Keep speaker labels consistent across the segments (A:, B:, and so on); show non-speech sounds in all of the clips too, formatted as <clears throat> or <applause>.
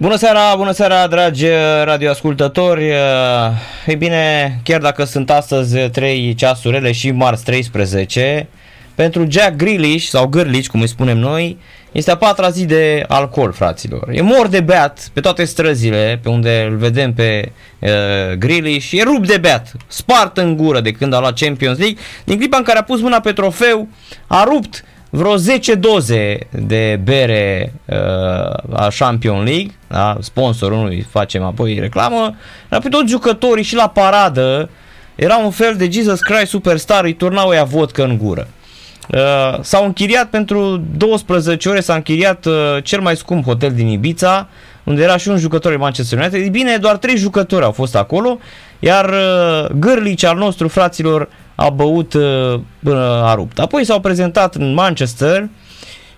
A: Bună seara, bună seara, dragi radioascultători. Ei bine, chiar dacă sunt astăzi 3 ceasurile și marți 13, pentru Jack Grealish sau Gârlici, cum îi spunem noi, este a patra zi de alcool, fraților. E mor de beat pe toate străzile pe unde îl vedem pe uh, Grealish. E rupt de beat, spart în gură de când a luat Champions League. Din clipa în care a pus mâna pe trofeu, a rupt vreo 10 doze de bere uh, a Champion League, da? sponsorul nu facem apoi reclamă, dar pe toți jucătorii și la paradă era un fel de Jesus Christ Superstar, îi turnau ea vodcă în gură. Uh, s-au închiriat pentru 12 ore, s-a închiriat uh, cel mai scump hotel din Ibiza, unde era și un jucător de Manchester United. E bine, doar 3 jucători au fost acolo, iar uh, Gârlici al nostru, fraților, a băut uh, până a rupt. Apoi s-au prezentat în Manchester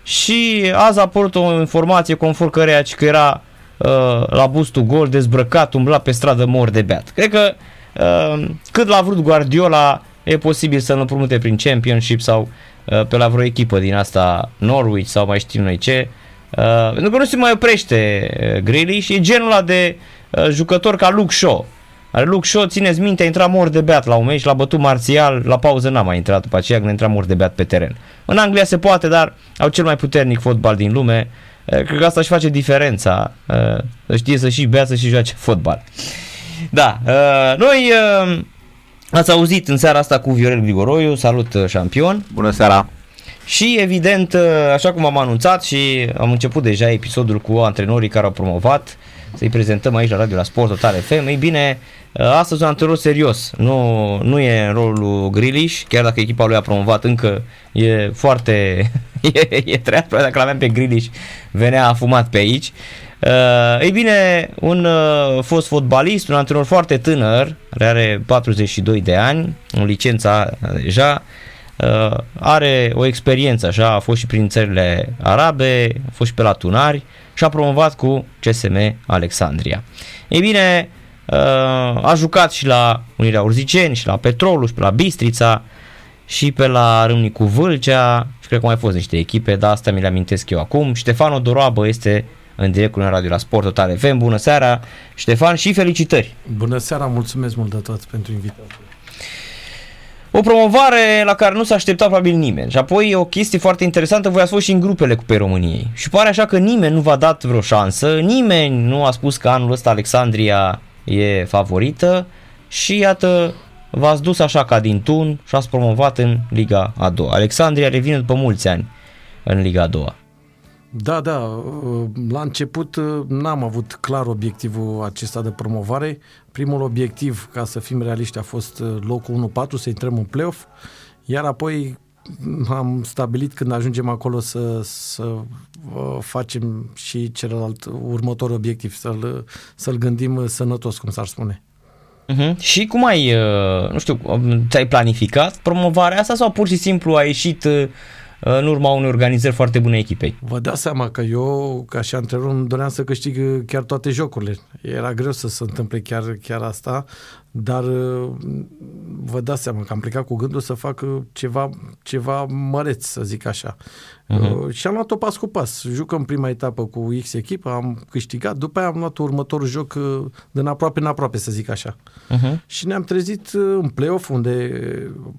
A: și azi a apărut o informație conform căreia că era uh, la bustul gol, dezbrăcat, umbla pe stradă mor de beat. Cred că uh, cât l-a vrut Guardiola e posibil să-l împrumute prin Championship sau uh, pe la vreo echipă din asta Norwich sau mai știu noi ce. Uh, pentru că nu se mai oprește uh, Grealish și e genul ăla de uh, jucător ca Luke Shaw are Luke Shaw, țineți minte, a intrat mor de beat la un meci, l-a bătut marțial, la pauză n-a mai intrat după aceea când a intrat mor de beat pe teren. În Anglia se poate, dar au cel mai puternic fotbal din lume. Cred că asta își face diferența. Să știe să și bea, să și joace fotbal. Da, noi ați auzit în seara asta cu Viorel Grigoroiu, salut șampion.
B: Bună seara.
A: Și evident, așa cum am anunțat și am început deja episodul cu antrenorii care au promovat, să-i prezentăm aici la radio la Sport Total FM. Ei bine, Uh, astăzi un antrenor serios, nu, nu e în rolul Grilish, chiar dacă echipa lui a promovat încă e foarte, <laughs> e, e treabă, dacă l-aveam pe Grilish venea afumat pe aici. Uh, ei bine, un uh, fost fotbalist, un antrenor foarte tânăr, care are 42 de ani, în licența deja, uh, are o experiență așa, a fost și prin țările arabe, a fost și pe la Tunari și a promovat cu CSM Alexandria. Ei bine, Uh, a jucat și la Unirea Urziceni, și la Petrolul, și pe la Bistrița, și pe la Râmnicu Vâlcea și cred că mai fost niște echipe, dar asta mi le amintesc eu acum. Ștefano Doroabă este în direct cu radio la Sport Total FM. Bună seara, Ștefan, și felicitări!
C: Bună seara, mulțumesc mult de tot pentru invitație.
A: O promovare la care nu s-a așteptat probabil nimeni. Și apoi o chestie foarte interesantă, voi ați fost și în grupele cu pe României. Și pare așa că nimeni nu v-a dat vreo șansă, nimeni nu a spus că anul ăsta Alexandria e favorită și iată v-ați dus așa ca din tun și ați promovat în Liga a doua. Alexandria revine după mulți ani în Liga a doua.
C: Da, da, la început n-am avut clar obiectivul acesta de promovare. Primul obiectiv, ca să fim realiști, a fost locul 1-4, să intrăm în play-off, iar apoi am stabilit când ajungem acolo să, să uh, facem și celălalt următor obiectiv, să-l, să-l gândim sănătos, cum s-ar spune.
A: Uh-huh. Și cum ai, uh, nu știu, ți-ai planificat promovarea asta sau pur și simplu ai ieșit uh, în urma unei organizări foarte bune echipei.
C: Vă dați seama că eu, ca și antrenor, îmi doream să câștig chiar toate jocurile. Era greu să se întâmple chiar, chiar asta, dar vă dați seama că am plecat cu gândul să fac ceva, ceva măreț, să zic așa. Uh-huh. Și am luat-o pas cu pas. Jucăm prima etapă cu X echipă, am câștigat, după aia am luat următorul joc uh, din aproape în aproape, să zic așa. Uh-huh. Și ne-am trezit uh, în play-off, unde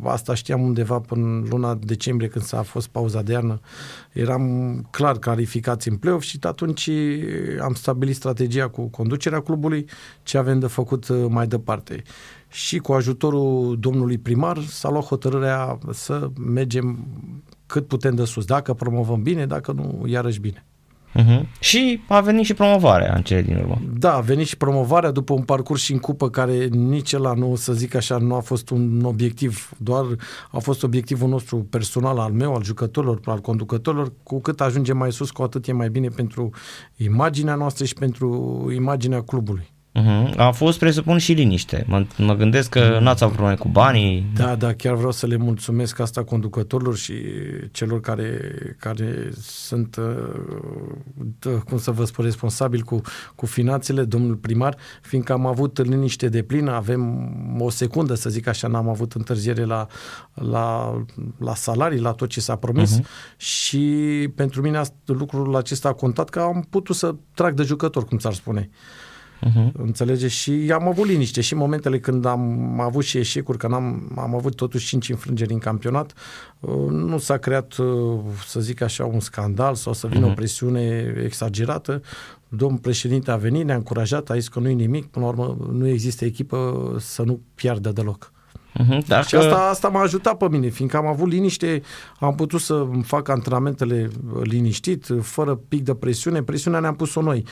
C: asta știam undeva până luna decembrie, când s-a fost pauza de iarnă, eram clar calificați în play-off și atunci am stabilit strategia cu conducerea clubului, ce avem de făcut uh, mai departe. Și cu ajutorul domnului primar s-a luat hotărârea să mergem cât putem de sus. Dacă promovăm bine, dacă nu, iarăși bine.
A: Uh-huh. Și a venit și promovarea în cele din urmă.
C: Da, a venit și promovarea după un parcurs și în cupă care nici la nu, să zic așa, nu a fost un obiectiv, doar a fost obiectivul nostru personal, al meu, al jucătorilor, al conducătorilor. Cu cât ajungem mai sus, cu atât e mai bine pentru imaginea noastră și pentru imaginea clubului.
A: Uh-huh. a fost, presupun, și liniște. Mă, mă gândesc că n-ați avut probleme cu banii.
C: Da, da, chiar vreau să le mulțumesc asta conducătorilor și celor care, care sunt, uh, cum să vă spun, responsabili cu, cu finanțele, domnul primar, fiindcă am avut liniște de plină, avem o secundă, să zic așa, n-am avut întârziere la, la, la salarii, la tot ce s-a promis uh-huh. și pentru mine lucrul acesta a contat că am putut să trag de jucător, cum ți-ar spune. Uh-huh. Înțelege? Și am avut liniște și momentele când am avut și eșecuri, că am am avut totuși cinci înfrângeri în campionat, uh, nu s-a creat, uh, să zic așa, un scandal sau să vină uh-huh. o presiune exagerată. Domnul președinte a venit, ne-a încurajat, a zis că nu-i nimic, până la urmă nu există echipă să nu piardă deloc. Uh-huh, dacă... Și asta, asta m-a ajutat pe mine, fiindcă am avut liniște, am putut să fac antrenamentele liniștit, fără pic de presiune. Presiunea ne-am pus-o noi,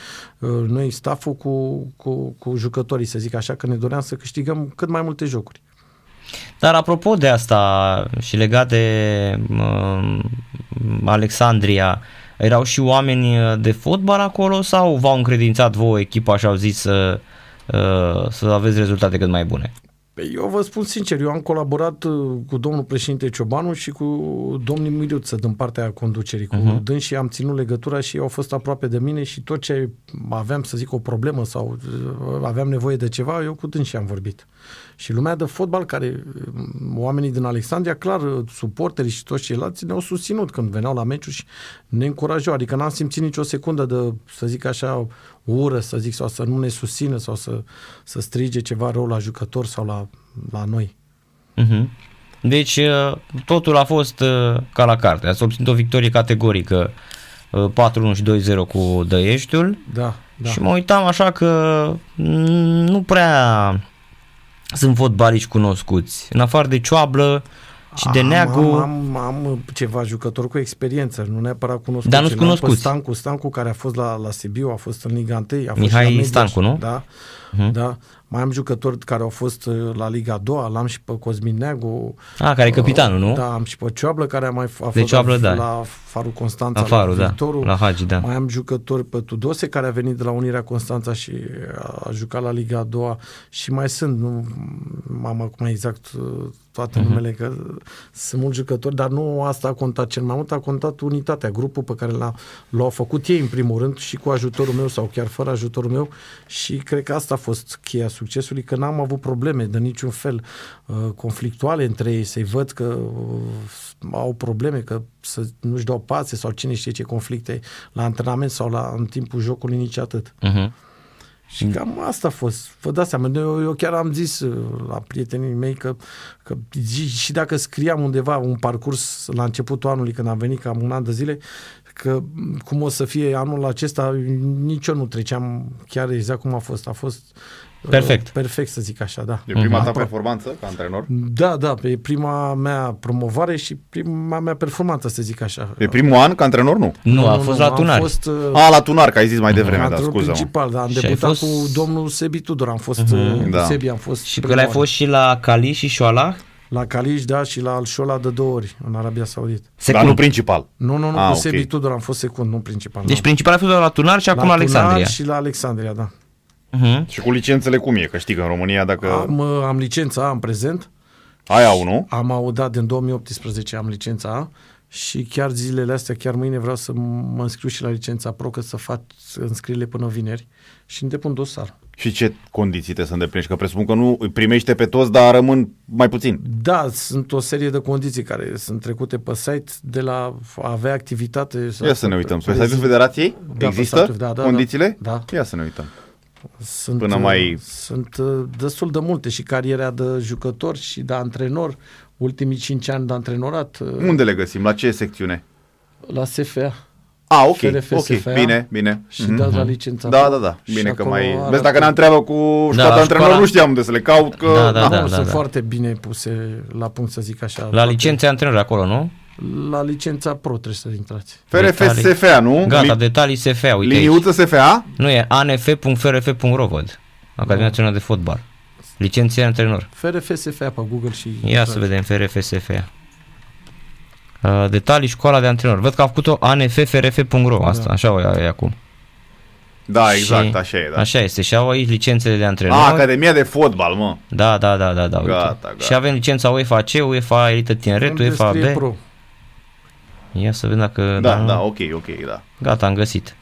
C: noi stafful cu, cu, cu jucătorii, să zic așa, că ne doream să câștigăm cât mai multe jocuri.
A: Dar apropo de asta și legat de uh, Alexandria, erau și oameni de fotbal acolo sau v-au încredințat vouă echipa și au zis să, uh, să aveți rezultate cât mai bune?
C: Păi, eu vă spun sincer, eu am colaborat uh, cu domnul președinte Ciobanu și cu domnul Miriuță din partea conducerii. Cu uh-huh. dânsii am ținut legătura și ei au fost aproape de mine și tot ce aveam, să zic, o problemă sau uh, aveam nevoie de ceva, eu cu dânsii am vorbit. Și lumea de fotbal, care oamenii din Alexandria, clar, suporterii și toți ceilalți ne-au susținut când veneau la meciuri și ne încurajau. Adică n-am simțit nicio secundă de, să zic așa, ură, să zic, sau să nu ne susțină sau să, să strige ceva rău la jucător sau la, la noi.
A: Uh-huh. Deci uh, totul a fost uh, ca la carte. Ați obținut o victorie categorică 4-1 uh, și 2-0 cu Dăieștiul.
C: Da, da.
A: Și mă uitam așa că nu prea sunt fotbaliști cunoscuți. În afară de Cioablă și de Neagu...
C: Am, am, am ceva jucători cu experiență, nu neapărat cunoscuți.
A: Dar nu-ți cunoscuți.
C: Stancu, Stancu, care a fost la, la Sibiu, a fost în Liga 1. A fost
A: Mihai Stancu, nu?
C: Da, uh-huh. da. Mai am jucători care au fost uh, la Liga 2, l-am și pe Cosmin Neagu.
A: Ah, care e capitanul, nu?
C: Da, am și pe Cioablă, care a mai a
A: de
C: fost
A: Cioablă,
C: la,
A: da.
C: la Farul Constanța,
A: la, Farul,
C: la
A: Viitorul. Da, la Hagi, da.
C: Mai am jucători pe Tudose, care a venit de la Unirea Constanța și a jucat la Liga 2 și mai sunt, nu am acum exact uh, toate uh-huh. numele, că sunt mulți jucători, dar nu asta a contat cel mai mult, a contat unitatea, grupul pe care l-a, l-au făcut ei în primul rând și cu ajutorul meu sau chiar fără ajutorul meu și cred că asta a fost cheia succesului, că n-am avut probleme de niciun fel uh, conflictuale între ei, să-i văd că uh, au probleme, că să nu-și dau pațe sau cine știe ce conflicte la antrenament sau la, în timpul jocului, nici atât. Uh-huh. Și cam asta a fost. Vă dați seama, eu, eu chiar am zis uh, la prietenii mei că, că și dacă scriam undeva un parcurs la începutul anului, când am venit cam un an de zile, că cum o să fie anul acesta, nici eu nu treceam chiar exact cum a fost. A fost
A: Perfect.
C: Perfect să zic așa, da.
B: E prima ta performanță ca antrenor?
C: Da, da, e prima mea promovare și prima mea performanță, să zic așa.
B: E primul an ca antrenor, nu?
A: Nu, nu a fost nu, la Tunar.
C: Fost, uh,
B: a, la Tunar, că ai zis mai devreme, da, scuză
C: principal, da, am și debutat fost... cu domnul Sebi Tudor, am fost, uh-huh. da. Sebi am fost
A: Și că ai fost și la Cali și Șoala?
C: La Caliș, da, și la Alșola de două ori, în Arabia Saudită.
B: Secund. Dar nu principal.
C: Nu, nu, nu, ah, cu okay. Sebi Tudor am fost secund, nu principal.
A: Deci
C: nu.
A: principal a fost la Tunar și acum la Alexandria.
C: Tunar și la Alexandria, da.
B: Uh-huh. Și cu licențele cum e? Că știi că în România dacă...
C: Am, am licența A în prezent.
B: Ai au, nu?
C: Am audat din 2018, am licența A și chiar zilele astea, chiar mâine vreau să mă înscriu și la licența Pro, că să fac înscrierile până vineri și îmi depun dosar.
B: Și ce condiții trebuie să îndeplinești? Că presupun că nu îi primește pe toți, dar rămân mai puțin.
C: Da, sunt o serie de condiții care sunt trecute pe site de la a avea activitate.
B: Ia să ne uităm. Pe site-ul Federației da, există da, da, da, condițiile?
C: Da.
B: Ia să ne uităm.
C: Sunt, Până mai... sunt uh, destul de multe și cariera de jucător și de antrenor, ultimii 5 ani de antrenorat. Uh,
B: Unde le găsim? La ce secțiune?
C: La SFA.
B: Ah, ok, FRF, ok, SFA, bine, bine.
C: Și mm-hmm. dați la licența.
B: Da, da, da, bine că mai... Vezi, dacă ne întreabă cu școala da, antrenor, școala... nu știam unde să le caut, că...
A: Da, da, da, da,
C: sunt
A: da.
C: foarte bine puse la punct, să zic așa.
A: La licențe antrenor acolo, nu?
C: La licența pro trebuie să intrați.
B: FRF SFA, nu?
A: Gata, detalii SFA, uite
B: Liniuță SFA?
A: Nu e anf.frf.ro, văd. Academia Națională de Fotbal. Licenție antrenor.
C: FRF SFA pe Google și...
A: Ia să vedem FRF SFA. Uh, detalii școala de antrenor. Văd că a făcut-o anffrf.ro, asta, da. așa o e acum.
B: Da,
A: Și-
B: exact, așa e, da.
A: Așa este. Și au aici licențele de
B: A,
A: antrenori.
B: Academia de fotbal, mă.
A: Da, da, da, da, da. uite.
B: Gata, gata.
A: Și avem licența UEFA C, UEFA Elită Tineret,
C: Unde
A: UEFA
C: scrie
A: B.
C: Pro.
A: Ia să vedem dacă...
B: Da,
A: nu-
B: da, ok, ok, da.
A: Gata, am găsit.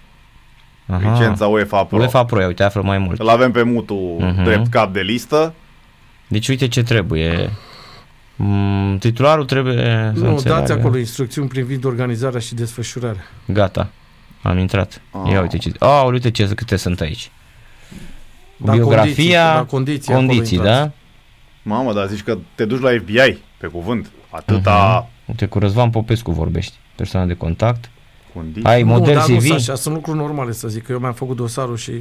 A: Aha.
B: Licența UEFA Pro.
A: UEFA Pro, ia uite, află mai mult.
B: Îl avem pe mutul
A: Mhm.
B: drept cap de listă.
A: Deci uite ce trebuie. Mm, titularul trebuie să
C: Nu,
A: înțeleagă.
C: dați acolo instrucțiuni privind organizarea și desfășurarea.
A: Gata. Am intrat.
B: Ah.
A: Ia uite ce. Ah, uite ce câte sunt aici.
C: La condiții,
A: Biografia,
C: la condiții, acolo
A: condiții,
C: intrați.
A: da?
B: Mamă, dar zici că te duci la FBI, pe cuvânt. Atâta
A: Uite, cu Răzvan Popescu vorbești. Persoana de contact.
B: condiții.
A: Ai
C: Nu,
A: model
C: dar nu
A: CV.
C: sunt așa, sunt lucruri normale să zic, că eu mi-am făcut dosarul și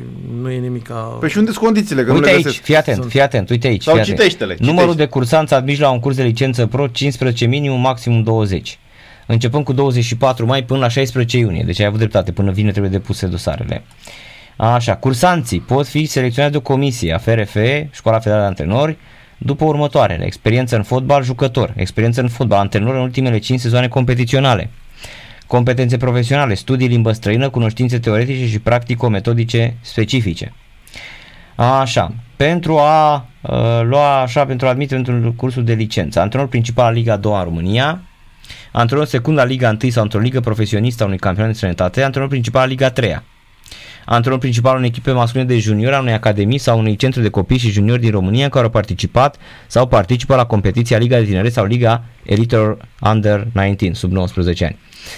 C: nu e nimic ca...
B: Păi și unde sunt condițiile? Că
A: Uite
B: nu le
A: aici,
B: găsesc.
A: fii atent,
C: Sunt.
A: fii atent, uite aici.
B: Sau
A: fii atent.
B: citește-le,
A: Numărul
B: citește.
A: de cursanți admiși la un curs de licență pro 15 minimum, maximum 20. Începând cu 24 mai până la 16 iunie. Deci ai avut dreptate, până vine trebuie depuse dosarele. Așa, cursanții pot fi selecționați de o comisie a FRF, Școala Federală de Antrenori, după următoarele. Experiență în fotbal, jucător. Experiență în fotbal, antrenor în ultimele 5 sezoane competiționale. Competențe profesionale, studii limbă străină, cunoștințe teoretice și practico-metodice specifice. Așa, pentru a uh, lua așa, pentru a admite într-un cursul de licență, antrenor principal la Liga 2 în România, antrenor secund la Liga 1 sau într-o ligă profesionistă a unui campionat de străinătate, antrenor principal la Liga 3 antrenor principal al unei echipe masculine de juniori, a unei academii sau unui centru de copii și juniori din România care au participat sau participă la competiția Liga de Tineret sau Liga Elite Under 19, sub 19 ani.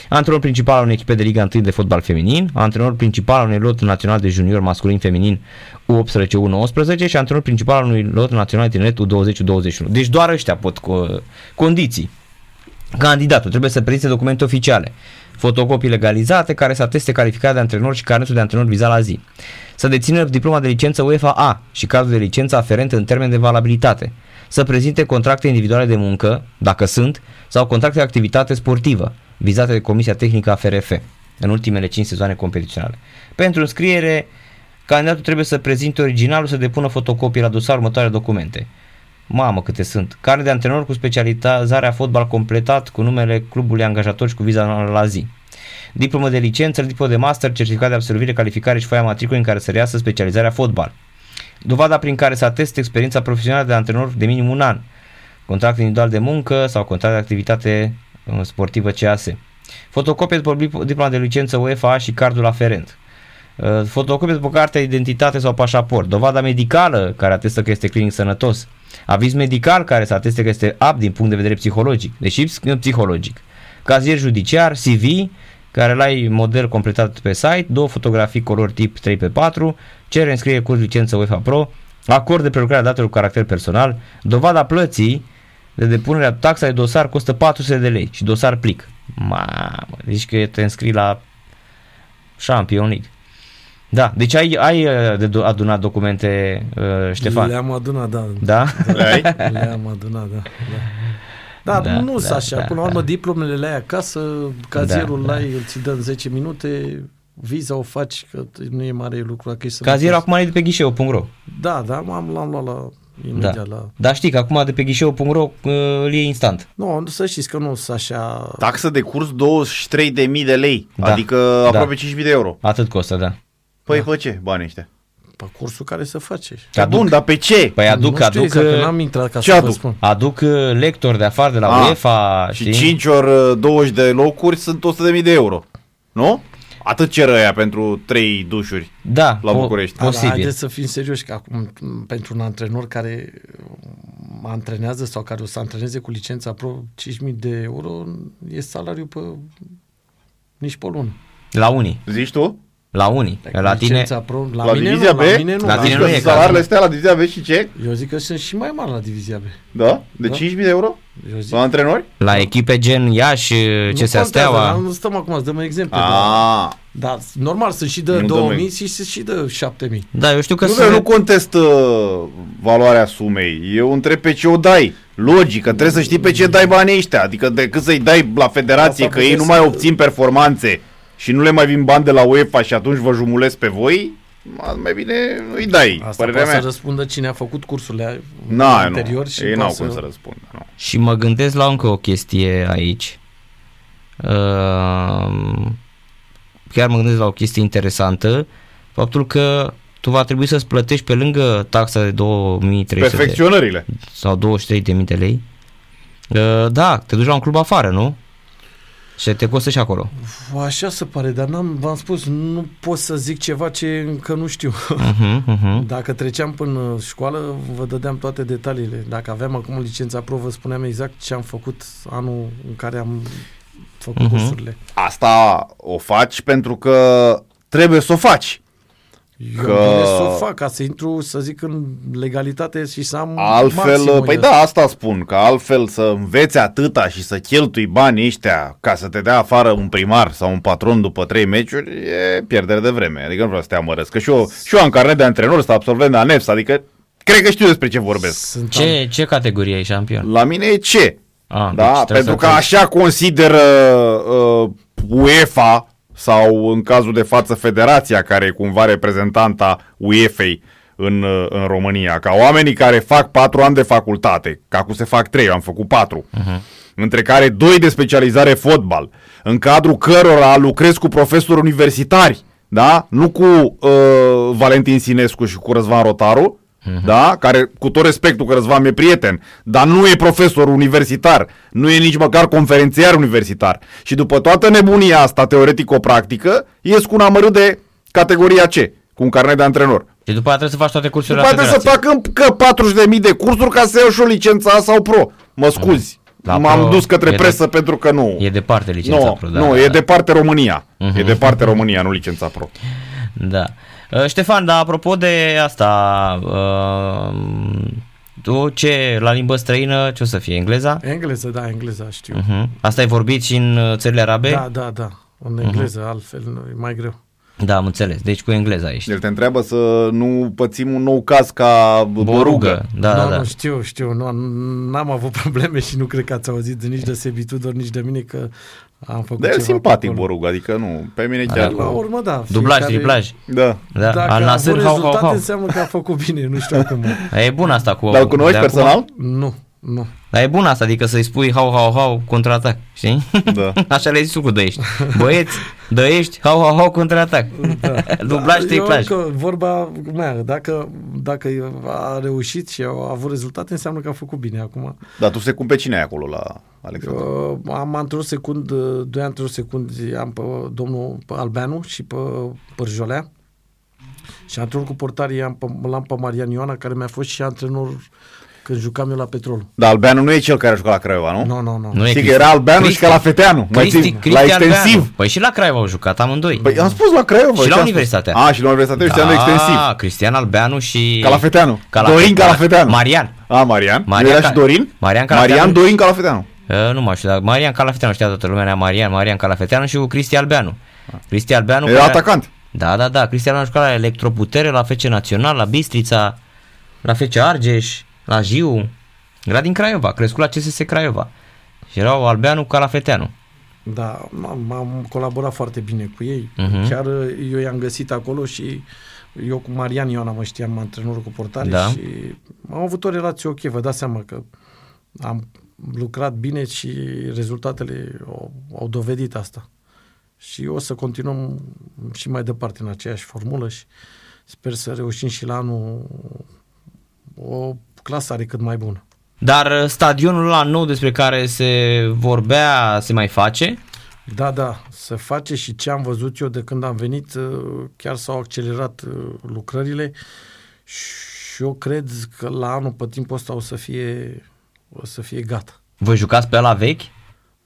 A: Antrenor principal al unei echipe de Liga 1 de fotbal feminin, antrenor principal al unui lot național de junior masculin-feminin U18-U19 și antrenor principal al unui lot național de tineret U20-U21. Deci doar ăștia pot cu condiții. Candidatul trebuie să prezinte documente oficiale, fotocopii legalizate care să ateste calificarea de antrenor și carnetul de antrenor vizat la zi. Să dețină diploma de licență UEFA A și cardul de licență aferent în termen de valabilitate. Să prezinte contracte individuale de muncă, dacă sunt, sau contracte de activitate sportivă, vizate de Comisia Tehnică a FRF în ultimele 5 sezoane competiționale. Pentru înscriere, candidatul trebuie să prezinte originalul, să depună fotocopii la dosar următoare documente. Mamă câte sunt. Carne de antrenor cu specializarea fotbal completat cu numele clubului angajator și cu viza anuală la zi. Diplomă de licență, diplomă de master, certificat de absolvire, calificare și foaia matriculă în care să reiasă specializarea fotbal. Dovada prin care să ateste experiența profesională de antrenor de minim un an. Contract individual de muncă sau contract de activitate uh, sportivă CAS. Fotocopie după diploma de licență UEFA și cardul aferent. Uh, Fotocopie după cartea de identitate sau pașaport. Dovada medicală care atestă că este clinic sănătos. Aviz medical care să ateste că este apт din punct de vedere psihologic, deși psihologic. Cazier judiciar, CV, care îl ai model completat pe site, două fotografii color tip 3x4, cere înscriere curs licență UEFA Pro, acord de prelucrare a datelor cu caracter personal, dovada plății de depunerea taxa de dosar costă 400 de lei și dosar plic. Mamă, deci că te înscrii la Champion League. Da, deci ai, ai uh, de do- adunat documente, uh, Ștefan.
C: Le-am adunat, da.
A: Da?
B: Le ai?
C: Le-am adunat, da. Da, da,
A: Da,
C: nu
A: da,
C: sunt așa.
A: da,
C: Până la urmă,
A: da.
C: diplomele le ai acasă, cazierul
A: Da,
C: da,
A: da.
C: l-ai, îl ți dă în 10 minute, viza o faci, că nu e mare lucru. Dacă ești
A: Cazierul
C: sănătos.
A: acum e de pe ghișeu.ro.
C: Da, da, am, l-am luat la imediat
A: Da.
C: la...
A: Dar știi că acum de pe ghișeu.ro uh, îl iei instant.
C: Nu, să știți că nu sunt așa...
B: Taxă de curs 23.000 de lei,
A: Da.
B: adică aproape 5.000 de euro.
A: Atât costă, da.
B: Păi pe ce banii ăștia?
C: Pe cursul care se face.
B: Pe
A: Aduc.
B: bun, dar pe ce?
A: Păi aduc,
C: nu știu
A: aduc,
C: exact, că
A: uh,
C: n-am intrat ca
B: ce
C: să vă
B: aduc?
C: spun.
A: aduc uh, lectori de afară de la
B: Ah,
A: UEFA,
B: Și
A: știi?
B: 5 ori uh, 20 de locuri sunt 100.000 de euro. Nu? Atât cer ăia pentru 3 dușuri.
A: Da,
B: la București.
C: Da, dar
A: Posibil.
C: haideți să fim serioși, că acum m, pentru un antrenor care mă antrenează sau care o să antreneze cu licența pro 5.000 de euro, e salariu pe nici pe o lună.
A: La unii.
B: Zici tu?
A: La unii.
C: Dacă
A: La tine,
C: licența Pro, la,
B: La
C: mine
B: divizia
C: nu,
B: B?
C: la mine nu.
A: La
C: la
A: tine
C: mine
A: nu e
B: Salariile
A: cazul.
B: astea la divizia B și ce?
C: Eu zic că sunt și mai mari la divizia B.
B: Da? De
C: Da.
B: 5.000 de euro?
C: Eu zic,
B: La antrenori?
A: la echipe gen Iași,
C: nu
A: CSA
C: contează,
A: Steaua.
C: dar Nu stăm acum să dăm exemple. Dar,
B: Ah,
C: dar normal, sunt și de
B: Nu dăm
C: 2000
B: ex-
C: și sunt și de 7000.
A: Da, eu știu că
B: nu,
A: sunt...
B: eu nu contest uh, valoarea sumei. Eu întreb pe ce o dai. Logic, că trebuie să știi pe ce dai banii ăștia. Adică decât să-i dai la federație,
C: Asta
B: că ei nu
C: puteți
B: mai
C: să-
B: obțin performanțe și nu le mai vin bani de la UEFA și atunci vă jumulesc pe voi, mai bine îi dai,
C: Asta
B: părerea
C: poate
B: mea.
C: să răspundă cine a făcut cursurile
B: Na,
C: anterior
B: nu,
C: și
B: ei
C: poate
B: n-au
C: să...
B: cum să răspundă. Nu.
A: Și mă gândesc la încă o chestie aici. Uh, chiar mă gândesc la o chestie interesantă. faptul că tu va trebui să-ți plătești pe lângă taxa de 2300 de,
B: Perfecționările.
A: sau 23.000 de lei. Uh, Da, te duci la un club afară, nu? Și te costă și acolo.
C: Așa se pare, dar n-am, v-am spus, nu pot să zic ceva ce încă nu știu.
A: Uh-huh, <laughs> uh-huh.
C: Dacă treceam până școală, vă dădeam toate detaliile. Dacă aveam acum licența pro, vă spuneam exact ce am făcut anul în care am făcut
A: Mhm.
C: cursurile.
B: Asta o faci pentru că trebuie să o faci.
C: Eu
B: Că-
C: că... bine să o fac, ca să intru, să zic, în legalitate și să am
B: Altfel,
C: maximul
B: păi
C: eu.
B: da, asta spun, că altfel să înveți atâta și să cheltui banii ăștia ca să te dea afară un primar sau un patron după trei meciuri, e pierdere de vreme. Adică nu vreau să te amărăsc. Că și eu, și eu am carnet de antrenor, sunt absolvent de ANEFS, adică cred că știu despre ce vorbesc.
C: Sunt
A: Ce, ce categorie e șampion?
B: La mine e ce?
A: Ah,
B: Da,
A: deci trebuie
B: pentru
A: să
B: că
A: treci.
B: așa consideră uh, UEFA sau în cazul de față federația care e cumva reprezentanta UEFA-i în, uh, în România, ca oamenii care fac patru ani de facultate, că acum se fac trei, eu am făcut patru, uh-huh. între care doi de specializare fotbal, în cadrul cărora lucrez cu profesori universitari, da? Nu cu uh, Valentin Sinescu și cu Răzvan Rotaru, da? Care, cu tot respectul că Răzvan e prieten, dar nu e profesor universitar, nu e nici măcar conferențiar universitar. Și după toată nebunia asta teoretico-practică, ies cu un amărât de categoria C, cu un carnet de antrenor.
A: Și după aceea trebuie să faci toate cursurile
B: După
A: la
B: aceea să
A: federație.
B: fac încă 40.000 de cursuri ca să iau și o licență A sau pro. Mă scuzi.
A: La
B: M-am
A: pro
B: dus către
A: e de-
B: presă pentru că nu.
A: E departe licența
B: nu,
A: pro. Da,
B: nu,
A: da,
B: e
A: da.
B: departe România.
A: Mhm.
B: E departe România, nu licența pro.
A: Da. Uh, Ștefan, dar apropo de asta, uh, tu ce, la limbă străină, ce o să fie, engleza?
C: Engleză, da, engleza știu.
A: Uh-huh. Asta ai vorbit și în uh, țările arabe?
C: Da, da, da. În engleză, altfel nu, e mai greu.
A: Da, am înțeles. Deci cu engleza ești.
B: El te întreabă să nu pățim un nou caz ca Borugă.
A: Da, da,
C: nu,
A: da.
C: nu, știu, știu, nu, n-am avut <laughs> probleme și nu cred că ați auzit nici de Sebi Tudor, nici de mine că am făcut
B: Dar e
C: ceva pe
B: simpatic
C: acolo.
B: Borugă, adică nu, pe mine
A: Da,
B: chiar...
C: La urmă, da.
A: Dublaj,
C: fiecare-
A: triplaj.
B: Da.
A: Da,
C: Dacă
A: al
C: a
A: Nasser,
C: avut
A: hau, hau,
C: rezultate,
A: hau.
C: înseamnă că a făcut bine, nu știu <laughs> acum.
A: E bun asta cu...
B: Dar îl cunoști
A: de acum.
B: personal?
C: Nu, nu.
A: Dar e bun asta, adică să-i spui hau, hau, hau, contraatac, știi?
B: Da. <laughs>
A: Așa le-ai zis tu cu dăiești. <laughs> Băieți, dăiești, hau, hau, hau, contraatac.
C: Da. <laughs>
A: Dublaj,
C: Eu
A: triplaj.
C: Că vorba mea, dacă, dacă a reușit și a avut rezultate, înseamnă că a făcut bine acum.
B: Dar tu se cum pe cine ai acolo la Alexandru?
C: Uh, am într-o secundă, doi ani într-o secundă, am pe domnul pe Albeanu și pe Părjolea. Și antrenor cu portarii am pe, l-am pe Marian Ioana, care mi-a fost și antrenor când jucam eu la Petrolul.
B: Dar Albeanu nu e cel care a jucat la Craiova, nu?
C: Nu, nu, nu.
A: Nu e
B: Știi că
A: Cristi.
B: era Albeanu și
A: Cristi.
B: Calafeteanu. Mai
A: Cristi,
B: țin,
A: Cristi
B: la
A: Albeanu.
B: extensiv.
A: Păi și la Craiova au jucat amândoi.
B: Păi am spus la Craiova.
A: Și la
B: ce-am
A: Universitatea.
B: Spus? A, și la Universitatea și la extensiv.
A: Cristian Albeanu și...
B: Calafeteanu.
A: Calafe-
B: Dorin Calafeteanu.
A: Marian.
B: A, Marian.
A: Marian
B: Era
A: Ca-
B: și Dorin?
A: Marian Calafeteanu.
B: Marian Dorin Calafeteanu.
A: Uh, nu mai știu, dar Marian Calafeteanu știa toată lumea, era Marian, Marian Calafeteanu și cu Cristi Albeanu. Cristi Albeanu...
B: Era
A: care-
B: atacant.
A: Da, da, da, Cristian a jucat la Electroputere, la FC Național, la Bistrița, la FC Argeș, la Jiu. Era din Craiova, a crescut la CSS Craiova. Și erau Albeanu Calafeteanu.
C: Da, am, am colaborat foarte bine cu ei.
A: Mhm.
C: Uh-huh. Chiar uh, eu i-am găsit acolo și eu cu Marian Ioana mă știam antrenorul cu portare
A: Da.
C: și am avut o relație ok, vă dați seama că am lucrat bine și rezultatele au, au dovedit asta. Și o să continuăm și mai departe în aceeași formulă și sper să reușim și la anul o clasare cât mai bună.
A: Dar uh, stadionul la nou despre care se vorbea se mai face?
C: Da, da, se face și ce am văzut eu de când am venit, uh, chiar s-au accelerat uh, lucrările și eu cred că la anul pe timpul ăsta o să fie, o să fie gata.
A: Voi jucați pe la vechi?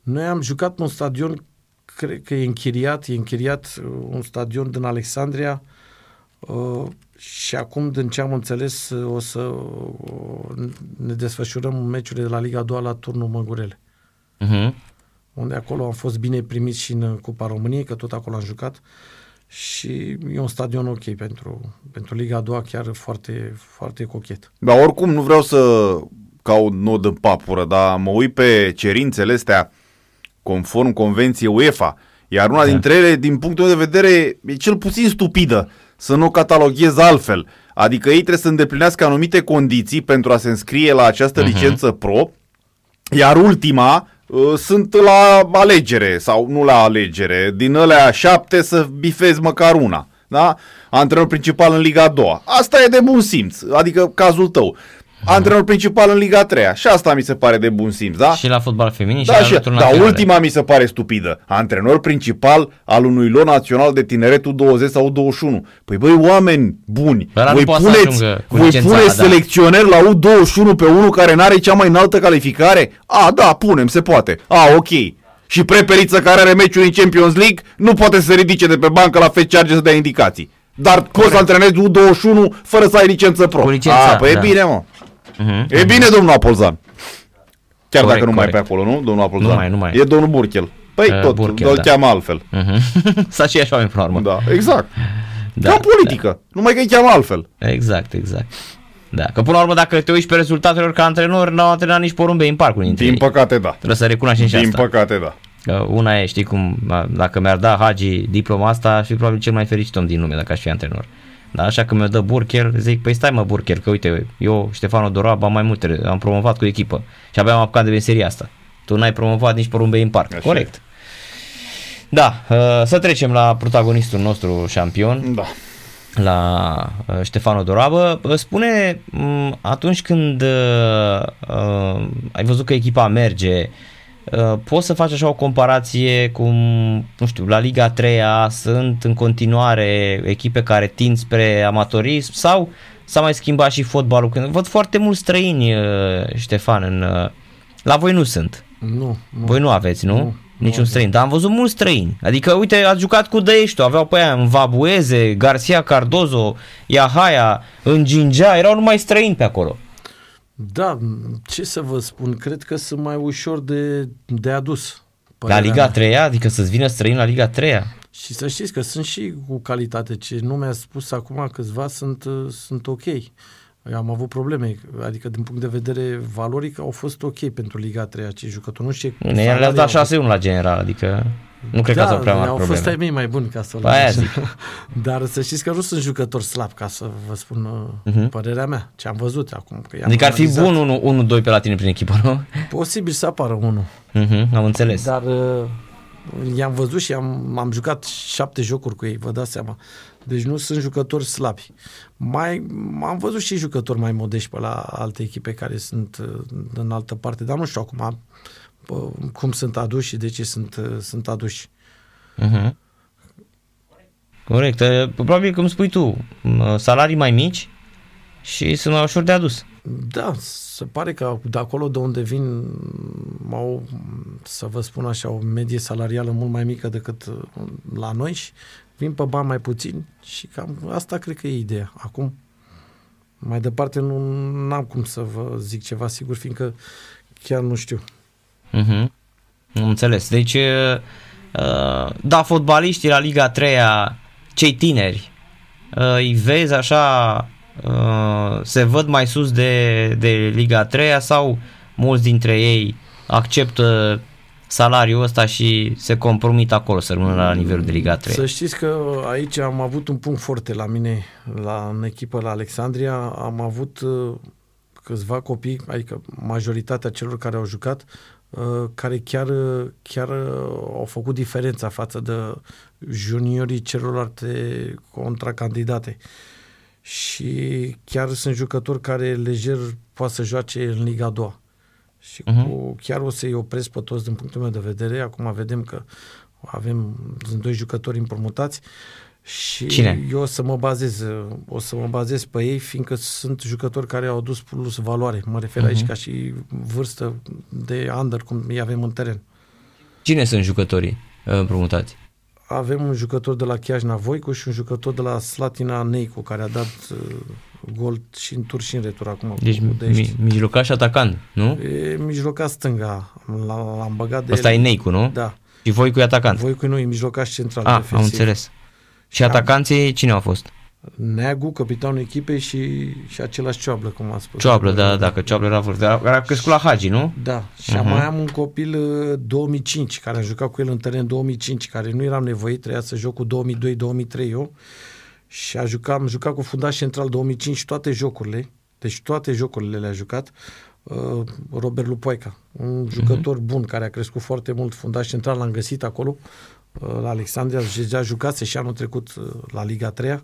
C: Noi am jucat pe un stadion, cred că e închiriat, e închiriat uh, un stadion din Alexandria uh, și acum, din ce am înțeles, uh, o să uh, ne desfășurăm meciurile de la Liga 2 la turnul Măgurele.
A: Uh-huh.
C: unde acolo am fost bine primit și în Cupa României, că tot acolo am jucat și e un stadion ok pentru, pentru Liga a doua, chiar foarte, foarte cochet.
B: Dar oricum nu vreau să caut nod în papură, dar mă uit pe cerințele astea conform convenției UEFA, iar una
A: Da.
B: dintre ele, din punctul meu de vedere, e cel puțin stupidă, să nu o cataloghez altfel. Adică ei trebuie să îndeplinească anumite condiții pentru a se înscrie la această
A: Mhm.
B: licență pro, iar ultima uh, sunt la alegere sau nu la alegere. Din alea șapte să bifezi măcar una. da? Antrenor principal în Liga a doua. Asta e de bun simț, adică cazul tău. Antrenor principal în Liga 3 Și asta mi se pare de bun simț, da?
A: Și la fotbal feminin
B: da,
A: și la
B: și,
A: loturi
B: da,
A: naționale.
B: ultima mi se pare stupidă. Antrenor principal al unui lot național de tineretul 20 sau 21. Păi băi, oameni buni,
A: Ăla nu
B: voi
A: poate să
B: puneți,
A: ajungă cu
B: voi
A: licența
B: puneți
A: aia, da.
B: selecționer la U21 pe unul care n-are cea mai înaltă calificare? A, da, punem, se poate. A, ok. Și preperiță care are meciul în Champions League nu poate să se ridice de pe bancă la Fed Charge să dea indicații. Dar poți să antrenezi U21 fără să ai licență pro.
A: Cu licența,
B: A, păi
A: da.
B: e bine, mă.
A: Mhm.
B: E bine, domnul Apolzan. Chiar
A: Corect,
B: dacă nu mai e
A: corect.
B: pe acolo, nu? Domnul Apolzan.
A: Nu mai, nu mai e.
B: E domnul Burchel. Păi
A: Uh,
B: tot,
A: Burchel,
B: îl
A: da.
B: cheamă altfel.
A: Mhm. <laughs> Să aceiași oameni până la urmă.
B: Da, exact.
A: Da,
B: Ca în politică. Numai că îi cheamă altfel.
A: Exact, exact. Da, că până la urmă dacă te uiți pe rezultatele lor ca antrenor, n-au antrenat nici porumbei în parcul dintre
B: Din
A: ei.
B: păcate, da.
A: Trebuie să recunoaștem și
B: Din
A: asta.
B: păcate, da.
A: Că una e, știi cum, a, dacă mi-ar da Hagi diploma asta, aș fi probabil cel mai fericit om din lume dacă aș fi antrenor. Da, așa că mi-o dă Burkel, zic, păi stai mă Burkel, că uite, eu, Ștefano Dorab, am mai multe, am promovat cu echipă și abia am apucat de meseria asta. Tu n-ai promovat nici porumbei în parc.
B: Așa
A: Corect. Da, uh, să trecem la protagonistul nostru șampion,
B: Da.
A: la uh, Ștefano Dorabă. Uh, Spune, m, atunci când uh, uh, ai văzut că echipa merge, uh, poți să faci așa o comparație cum, nu știu, la Liga 3 sunt în continuare echipe care tind spre amatorism sau s-a mai schimbat și fotbalul? Când văd foarte mulți străini, uh, Ștefan, în, uh, la voi nu sunt.
C: Nu, nu.
A: Voi nu aveți, nu?
C: Nu,
A: nu
C: nu
A: Niciun
C: avem.
A: străin, dar am văzut mulți străini. Adică, uite, ați jucat cu Dăieștiu, aveau pe aia în Vabueze, Garcia Cardozo, Iahaia, în Gingea, erau numai străini pe acolo.
C: Da, ce să vă spun, cred că sunt mai ușor de, de adus.
A: La
C: părerea
A: Liga
C: mea.
A: 3 adică să-ți vină străini la Liga 3
C: Și să știți că sunt și cu calitate. Ce nu mi-a spus acum câțiva sunt, uh, sunt ok. Eu am avut probleme, adică din punct de vedere valoric au fost ok pentru Liga 3 acei jucători. Nu știu ce
A: Ne le-ați
C: salarii
A: dat
C: au
A: 6-1 la general, adică nu cred că
C: da,
A: ați avut prea mari
C: au
A: probleme.
C: fost ai mei mai buni ca să
A: Păi aia
C: așa.
A: zic. <laughs>
C: Dar să știți că nu sunt jucători slabi, ca să vă spun uh,
A: Mhm.
C: părerea mea, ce am văzut acum. Că i-am
A: Adică ar fi
C: analizat.
A: bun 1-2 pe la tine prin echipă, nu?
C: Posibil să apară unul.
A: Mhm, am înțeles.
C: Dar uh, i-am văzut și am, am jucat șapte jocuri cu ei, vă dați seama. Deci nu sunt jucători slabi. Mai, am văzut și jucători mai modești pe la alte echipe care sunt uh, în altă parte, dar nu știu acum pă, cum sunt aduși și de ce sunt, uh, sunt aduși.
A: Mhm. Corect. E, Probabil cum spui tu, m, salarii mai mici și sunt mai ușor de adus.
C: Da, se pare că de acolo de unde vin au, să vă spun așa, o medie salarială mult mai mică decât uh, la noi și vin pe bani mai puțin și cam asta cred că e ideea. Acum, mai departe nu am cum să vă zic ceva sigur, fiindcă chiar nu știu.
A: Mhm. Am înțeles. Deci, uh, da, fotbaliștii la Liga 3 cei tineri, uh, îi vezi așa, uh, se văd mai sus de, de Liga 3 sau mulți dintre ei acceptă salariul ăsta și se compromit acolo să rămână la nivelul de Liga 3.
C: Să știți că aici am avut un punct foarte la mine, la, în echipă la Alexandria, am avut uh, câțiva copii, adică majoritatea celor care au jucat, uh, care chiar, uh, chiar uh, au făcut diferența față de juniorii celorlalte contracandidate. Și chiar sunt jucători care lejer poate să joace în Liga 2. Și
A: Mhm.
C: cu, chiar o să-i opresc pe toți din punctul meu de vedere. Acum vedem că avem, sunt doi jucători împrumutați și
A: Cine?
C: eu o să mă bazez, o să mă bazez pe ei, fiindcă sunt jucători care au adus plus valoare. Mă refer
A: Mhm.
C: aici ca și vârstă de under, cum îi avem în teren.
A: Cine sunt jucătorii uh, împrumutați?
C: Avem un jucător de la Chiajna Voicu și un jucător de la Slatina Neicu, care a dat uh, gol și în tur și în retur acum.
A: Deci
C: cu Dești.
A: mi, mijlocaș și atacant, nu?
C: E mijlocaș stânga, L- l-am băgat de
A: Ăsta e
C: el.
A: Neicu, nu?
C: Da.
A: Și voi cu atacant.
C: Voicu nu, e mijlocaș central
A: Ah,
C: defensiv.
A: am înțeles. Și
C: Am-
A: atacanții cine au fost?
C: Neagu, capitanul echipei și, și același Cioablă, cum am spus.
A: Cioablă, da, da, că Cioablă era vârf. Dar a crescut la Hagi, nu?
C: Da, și
A: Mhm.
C: uh-huh. mai am un copil uh, 2005, care a jucat cu el în teren 2005, care nu eram nevoit, trebuia să joc cu 2002-2003 eu. Și a jucat, am jucat cu fundaș central 2005 toate jocurile, deci toate jocurile le-a jucat. Uh, Robert Lupoica, un jucător uh-huh. bun care a crescut foarte mult fundaș central, l-am găsit acolo uh, la Alexandria, deja jucase și anul trecut uh, la Liga 3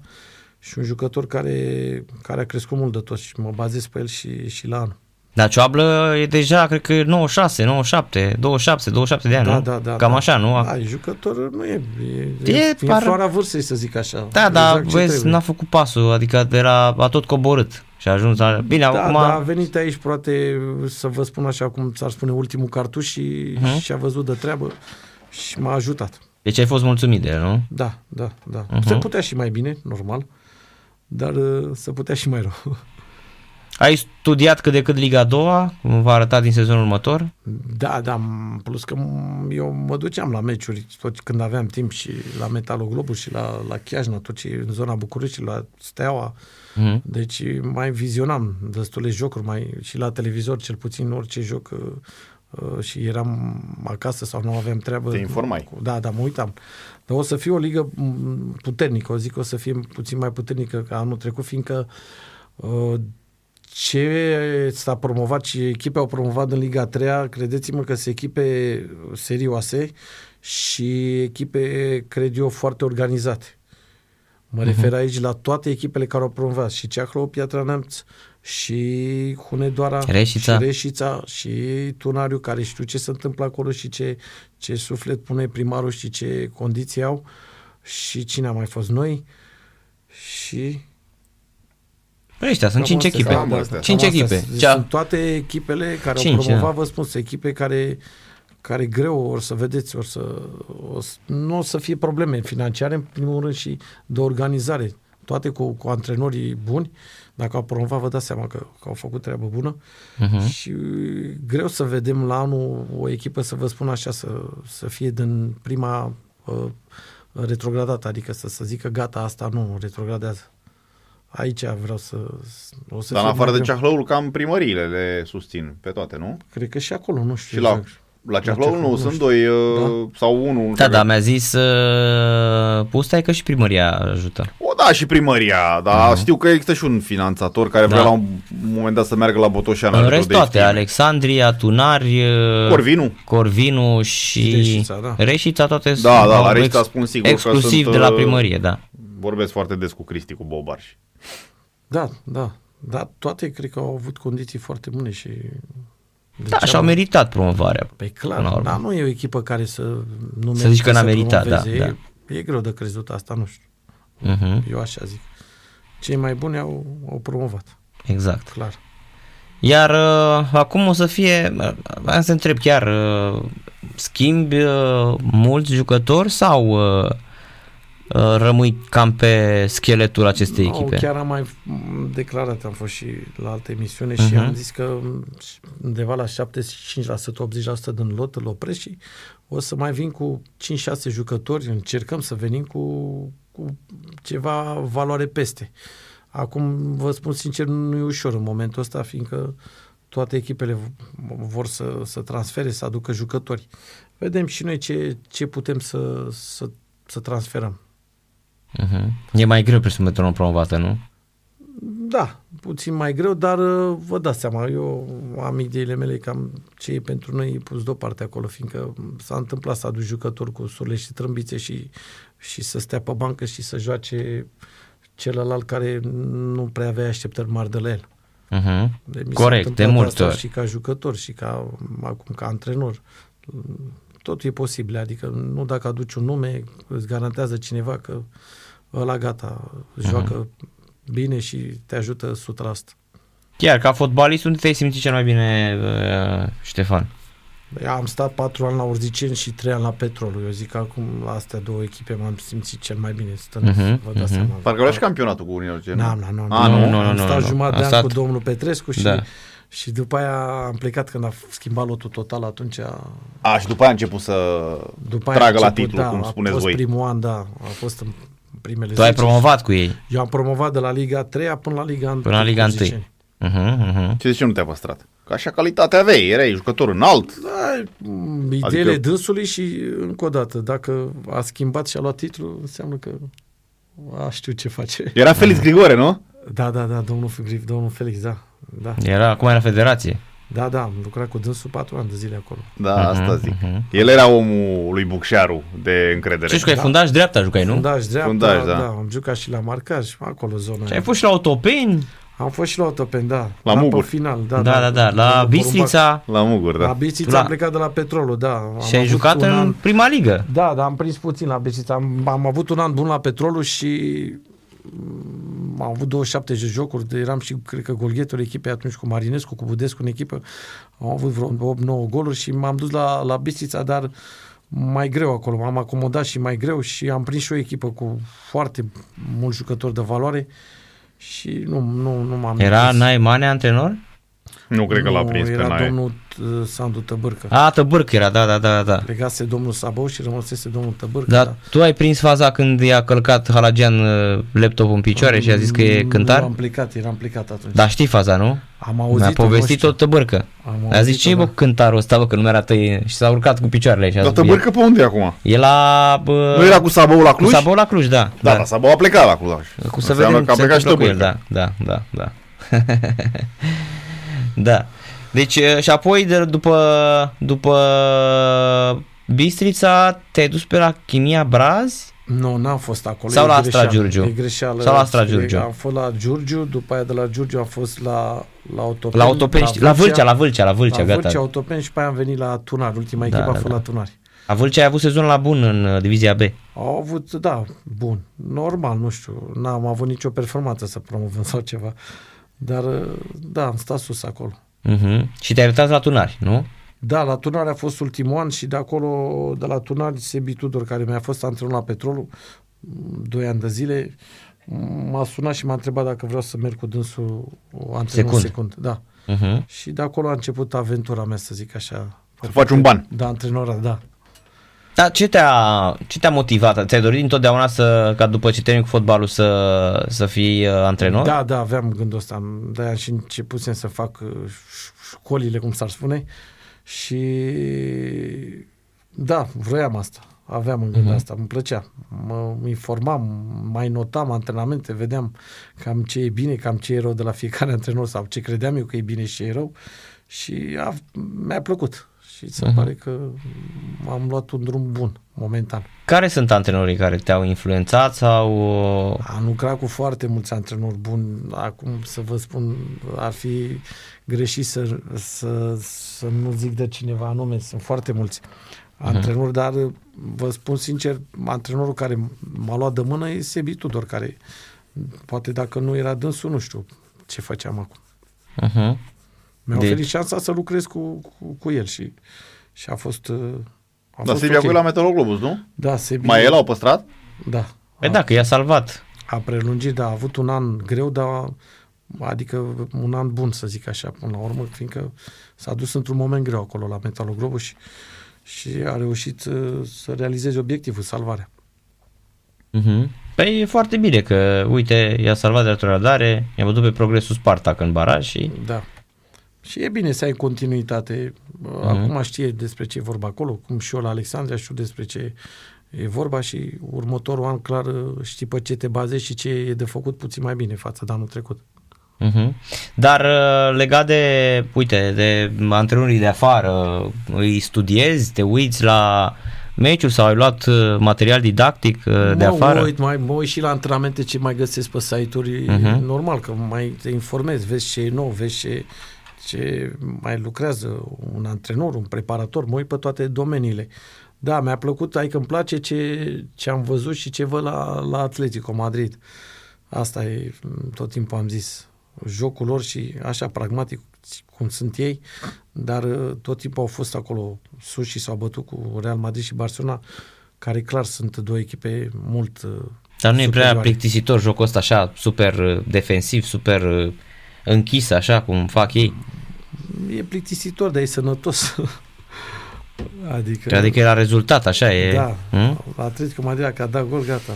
C: și un jucător care, care a crescut mult de tot și mă bazez pe el și, și la anul.
A: Dar Cioablă e deja, cred că 96, 97, 27, 27 de ani,
C: Da,
A: nu?
C: da, da.
A: Cam
C: da.
A: așa, nu?
C: Da, e jucător nu e, e,
A: E
C: e, e
A: par-
C: floarea vârstei, să zic așa.
A: Da, dar
C: Exact ce
A: vezi,
C: trebuie.
A: n-a făcut pasul, adică era a tot coborât și a ajuns la... Bine,
C: Da,
A: acum...
C: da, a venit aici, poate, să vă spun așa cum ți-ar spune, ultimul cartuș și,
A: Mhm.
C: uh-huh. și a văzut de treabă și m-a ajutat.
A: Deci ai fost mulțumit de el, nu?
C: Da, da, da.
A: Mhm.
C: Uh-huh. Se putea și mai bine, normal, dar uh, se putea și mai rău. <laughs>
A: Ai studiat cât de cât Liga a doua, cum va arăta din sezonul următor?
C: Da, da, m- plus că m- eu mă duceam la meciuri tot când aveam timp și la Metaloglobul și la, la Chiajna, tot ce e în zona București, la Steaua.
A: Mhm.
C: Deci mai vizionam destule jocuri mai, și la televizor, cel puțin orice joc uh, uh, și eram acasă sau nu aveam treabă.
B: Te informai.
C: Cu, da, da, mă uitam. Dar o să fie o ligă m, puternică, o zic că o să fie puțin mai puternică ca anul trecut, fiindcă uh, ce s-a promovat și echipe au promovat în Liga 3 credeți-mă că sunt echipe serioase și echipe, cred eu, foarte organizate. Mă refer aici la toate echipele care au promovat, și Ceahlău, Piatra Neamț, și Hunedoara,
A: Reșița.
C: și Reșița, și Tunariu, care știu ce se întâmplă acolo și ce, ce suflet pune primarul și ce condiții au. Și cine a mai fost noi? Și
A: Ăștia sunt
C: Cam
A: 5
C: astea
A: echipe.
C: sunt,
B: Cam astea.
C: cam
A: 5
C: astea
A: echipe.
C: sunt. Deci
A: Cea-
C: Sunt toate echipele care
A: Cinci,
C: au promovat,
A: da.
C: vă spun, sunt echipe care care greu or să vedeți, or să, o să, nu o să fie probleme financiare, în primul rând, și de organizare. Toate cu, cu antrenorii buni, dacă au promovat, vă dați seama că, că au făcut treabă bună.
A: Mhm.
C: Și greu să vedem la anul o echipă, să vă spun așa, să, să fie din prima uh, retrogradată, adică să, să zică gata, asta nu, retrogradează. Aici vreau să... O să
B: Dar în
C: fie
B: afară
C: mai
B: de
C: greu.
B: Ceahlăul, cam primăriile le susțin pe toate, nu?
C: Cred că și acolo, nu știu
B: Și la,
C: exact.
B: la Ceahlăul
C: Ceahlău,
B: nu,
C: nu
B: sunt
C: știu.
B: doi uh, sau unul. nu
A: Da,
B: știu
A: da,
B: că-
A: mi-a zis uh, Pustai că și primăria ajută.
B: O, da, și primăria, dar știu că există și un finanțator care vrea
A: Da.
B: la un moment dat să meargă la Botoșan.
A: În
B: adică
A: rest
B: de
A: toate,
B: estimă.
A: Alexandria, Tunari, uh,
B: Corvinu.
A: Corvinu și
C: Reșița, da.
A: Reșița toate
B: Da,
A: sunt-
B: da,
A: au
B: la
A: ex-
B: Reșița spun sigur că
A: Exclusiv
B: sunt,
A: de la
B: uh,
A: primărie, da.
B: Vorbesc foarte des cu Cristi, cu Bobarș.
C: Da, da. Dar toate cred că au avut condiții foarte bune și...
A: Da, și-au meritat promovarea.
C: Păi
A: până la
C: clar,
A: urmă.
C: dar nu e o echipă care să nu
A: Să zici că n-a
C: merită
A: meritat,
C: promoveze.
A: da,
C: E, e greu de crezut asta, nu știu.
A: Mhm,
C: Eu așa zic. Cei mai buni au, au promovat,
A: exact.
C: clar.
A: Iar uh, acum o să fie, uh, vreau să întreb chiar, uh, schimbi uh, mulți jucători sau uh, uh, rămâi cam pe scheletul acestei
C: Nu,
A: echipe?
C: chiar am mai m, declarat, am fost și la altă emisiune și
A: Mhm.
C: am zis că m, undeva la 75%, 80% din lot îl opresc și o să mai vin cu 5-6 jucători, încercăm să venim cu, cu ceva valoare peste. Acum, vă spun sincer, nu e ușor în momentul ăsta, fiindcă toate echipele v- vor să, să transfere, să aducă jucători. Vedem și noi ce, ce putem să, să, să transferăm.
A: Mhm. E mai greu presupun pentru o promovată, nu?
C: Da, puțin mai greu, dar uh, vă dați seama, eu am ideile mele cam ce e pentru noi pus deoparte acolo, fiindcă s-a întâmplat să aduci jucători cu surle și trâmbițe și, și să stea pe bancă și să joace celălalt care nu prea avea așteptări mari de la el.
A: Mhm.
C: De, mi s-a
A: Corect, de
C: întâmplat
A: multe
C: asta
A: ori.
C: Și ca jucător și ca acum ca antrenor. Totul e posibil, adică nu dacă aduci un nume, îți garantează cineva că ăla gata, joacă bine și te ajută 100%.
A: Chiar, ca fotbalist, unde te-ai simțit cel mai bine, uh, Ștefan?
C: Eu am stat patru ani la Urziceni și trei ani la Petrolul. Eu zic că acum la astea două echipe m-am simțit cel mai bine stând,
A: Mhm,
C: vă dați
A: mhm.
C: seama.
B: Parcă luat și campionatul cu Uniunea Europeană.
C: N-am, n-am, n-am.
B: A, nu?
A: Nu, nu,
C: am
A: nu,
C: stat
A: nu.
C: jumătate
A: Am
C: de an
A: stat-
C: cu domnul Petrescu și,
A: Da.
C: Și după aia am plecat când a schimbat lotul total, atunci a,
B: A, și după aia a început să
C: după aia
B: tragă
C: a
B: la
C: început,
B: titlu,
C: da,
B: cum
C: a
B: spuneți
C: fost
B: voi.
C: primul an, da, a fost în primele
A: Tu ai
C: 10.
A: promovat cu ei
C: Eu am promovat de la Liga 3 până la Liga 1.
A: până la Liga 1.
C: Urziceni.
A: Mhm, mhm.
B: Ce de ce nu te-a păstrat? Că așa calitate aveai, erai jucător înalt.
C: Da, m, ideile
B: Adică-
C: dânsului și încă o dată, dacă a schimbat și a luat titlu, înseamnă că a știu ce face.
B: Era Felix Grigore, nu?
C: Da, da, da, domnul Grif, domnul Felix, da. da.
A: Era acum era federație.
C: Da, da, am lucrat cu dânsul patru ani de zile acolo.
B: Da,
A: Mhm,
B: asta zic.
A: mhm.
B: El era omul lui Bucșaru de încredere.
A: Ce jucai?
C: Da.
A: Fundaș dreapta jucai, nu?
C: Fundaș dreapta,
B: Fundaș, da.
C: da. Am jucat și la marcaj, acolo zona.
A: Și ai
C: aia.
A: fost și la Autopeni?
C: Am fost și la Otopen, da.
B: La Mugur.
C: pe final, da.
A: Da, da, da. La
C: Porumbac.
A: Bistrița
B: La Mugur,
C: La
B: da.
C: Bistrița
A: Tu la-
C: am plecat de la petrolul, da. Am
A: și ai
C: avut
A: jucat
C: un
A: în
C: an-
A: prima ligă.
C: Da, dar am prins puțin la Bistrița. Am, am avut un an bun la petrolul și mm, am avut 27 de jocuri, de- eram și, cred că, golghetul echipei atunci cu Marinescu, cu Budescu în echipă. Am avut vreo 8-9 goluri și m-am dus la, la Bistrița, dar mai greu acolo. M-am acomodat și mai greu și am prins și o echipă cu foarte mulți jucători de valoare și nu, nu, nu m-am
A: Era
C: prins.
A: Nai Mane antrenor?
B: Nu cred că l-a
C: Nu,
B: prins pe
C: era
B: Nae.
C: domnul uh, Sandu Tăbârcă.
A: A, Tăbârc era, da, da, da, da.
C: Plecase domnul Sabău și rămăsese domnul Tăbârcă.
A: Dar tu ai prins faza când i-a călcat Halagian uh, laptopul în picioare și a zis că e
C: Nu
A: cântar?
C: am plecat, eram plecat atunci.
A: Da, știi faza, nu?
C: Am auzit
A: Mi-a povestit tot Tăbârcă.
C: Am
A: A zis,
C: auzit-o,
A: ce e bă
C: da.
A: cu cântarul ăsta, bă, că nu mi-arată ei? Și s-a urcat cu picioarele. Și a
B: Dar
A: zis,
B: Tăbârcă pe unde e acum?
A: E la... Bă,
B: Nu era cu Sabău la
A: cu
B: Cluj?
A: Sabău la Cluj, da.
B: Da, dar Sabău a plecat la Cluj.
A: Cu să
B: Înseamnă
A: vedem
B: că a
A: ce
B: plecat
A: se
B: și
A: întâmplă cu el,
B: Tăbârcă.
A: da, da, da, da. <laughs> da. Deci, uh, și apoi, de, după, după Bistrița, te-ai dus pe la Chimia Braz?
C: Nu, n-am fost acolo.
A: Sau
C: e
A: la Astra
C: greșeală,
A: Giurgiu?
C: E greșeală.
A: Sau la Astra
C: E-
A: Giurgiu?
C: Am fost la Giurgiu, după aia de la Giurgiu am fost la, la Autopen.
A: La Autopen, știi? la Vâlcea, la Vâlcea, la Vâlcea,
C: la
A: gata.
C: Vâlcea, Autopen și pe aia am venit la Tunari. Ultima
A: Da,
C: echipă
A: da,
C: a fost
A: da.
C: la Tunari.
A: La Vâlcea ai avut sezon la bun în uh, divizia B.
C: Au avut, da, bun, normal, nu știu, n-am avut nicio performanță să promovăm sau ceva, dar da, am stat sus acolo.
A: Uh-huh. Și te-ai retras la Tunari, nu?
C: Da, la Tunari a fost ultimul an și de acolo, de la Tunari, Sebi Tudor, care mi-a fost antrenor la Petrolul, m, doi ani de zile, m-a sunat și m-a întrebat dacă vreau să merg cu dânsul antrenor
A: Secund.
C: secund. secund. Da.
A: Uh-huh.
C: Și de acolo a început aventura mea, să zic așa.
B: Să faci un ban.
C: Da, antrenora, da.
A: Dar ce te-a, ce te-a motivat? Ți-ai dorit întotdeauna să, ca după ce termin cu fotbalul să, să fii uh, antrenor?
C: Da, da, aveam gândul ăsta. De-aia și începusem să fac uh, ș- școlile, cum s-ar spune. Și da, vroiam asta. Aveam în gând
A: Mhm.
C: asta, îmi plăcea. Mă informam, mai notam antrenamente, vedeam cam ce e bine, cam ce e rău de la fiecare antrenor sau ce credeam eu că e bine și ce e rău. Și a, mi-a plăcut. Și se
A: Mhm.
C: pare că am luat un drum bun, momentan.
A: Care sunt antrenorii care te-au influențat sau... uh,
C: Am lucrat cu foarte mulți antrenori buni. Acum să vă spun, ar fi greșit să, să, să nu zic de cineva anume. Sunt foarte mulți antrenori, dar vă spun sincer, antrenorul care m-a luat de mână e Sebi Tudor, care poate dacă nu era dânsul, nu știu ce făceam acum.
A: Uh-huh.
C: Mi-a
A: Deci-
C: oferit șansa să lucrez cu, cu, cu el și, și a fost... uh, A
B: Dar
C: fost
B: Sebi
C: ok.
B: acolo la Meteoroglobus, nu?
C: Da, Sebi...
B: Mai el au păstrat?
C: Da.
A: Păi da, că i-a salvat.
C: a prelungit, da, a avut un an greu, dar adică un an bun, să zic așa, până la urmă, fiindcă s-a dus într-un moment greu acolo la Metalogrobul și, și a reușit uh, să realizeze obiectivul, salvarea.
A: Uh-huh. Păi e foarte bine că, uite, i-a salvat de retrogradare, i-a văzut pe progresul Spartak în baraj și...
C: Da. Și e bine să ai continuitate.
A: Mhm.
C: Acum știe despre ce e vorba acolo, cum și eu la Alexandria știu despre ce e vorba și următorul an clar uh, știi pe ce te bazezi și ce e de făcut puțin mai bine față de anul trecut.
A: Uh-huh. Dar uh, legat de, uite, de antrenorii de afară, îi studiezi, te uiți la meciul sau ai luat uh, material didactic uh, de
C: mă
A: afară?
C: Uit, mai, mă uit și la antrenamente ce mai găsesc pe site-uri.
A: Mhm.
C: Uh-huh. Normal că mai te informezi, vezi ce e nou, vezi ce, ce mai lucrează un antrenor, un preparator, mă uit pe toate domeniile. Da, mi-a plăcut, adică îmi place ce, ce am văzut și ce văd la, la Atletico Madrid. Asta e, tot timpul am zis, jocul lor și așa pragmatic cum sunt ei, dar uh, tot timpul au fost acolo sus și s-au bătut cu Real Madrid și Barcelona, care clar sunt două echipe mult uh,
A: Dar nu e prea
C: superioare.
A: plictisitor jocul ăsta așa, super uh, defensiv, super uh, închis așa cum fac ei?
C: E plictisitor, dar e sănătos. <laughs> adică,
A: Adică e la rezultat, așa e.
C: da,
A: Hmm?
C: la Atletico Madrid că a dat gol, gata.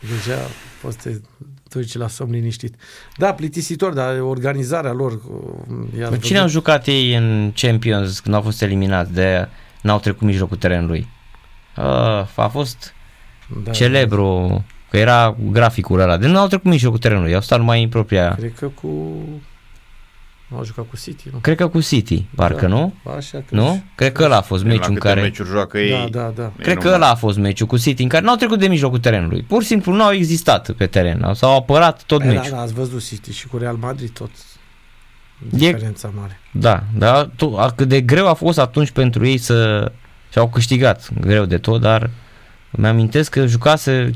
C: Deja poți să te duci la somn liniștit. Da, plictisitor, dar organizarea lor... uh, i-ați
A: Cu Cine au
C: văzut?
A: jucat ei în Champions când au fost eliminați de n-au trecut mijlocul terenului? Uh, a fost
C: da,
A: celebru, că era graficul ăla, de nu au trecut mijlocul terenului, au stat numai în propria...
C: Cred că cu... Nu a jucat cu City, nu?
A: Cred că cu City, parcă
C: Da.
A: nu?
C: Așa cred.
A: Nu? Cred că ăla a fost
B: La
A: meciul în
B: câte
A: care...
B: meciuri joacă ei.
C: Da, da, da.
B: e
A: Cred că
B: numai-
A: ăla a fost meciul cu City în care n-au trecut de mijlocul terenului. Pur și simplu nu au existat pe teren. S-au apărat tot
C: E, da,
A: meciul.
C: da, ați văzut City și cu Real Madrid tot.
A: E-
C: Diferența mare.
A: Da, dar tu, a, cât de greu a fost atunci pentru ei să... Și-au câștigat greu de tot, dar mi-amintesc că jucase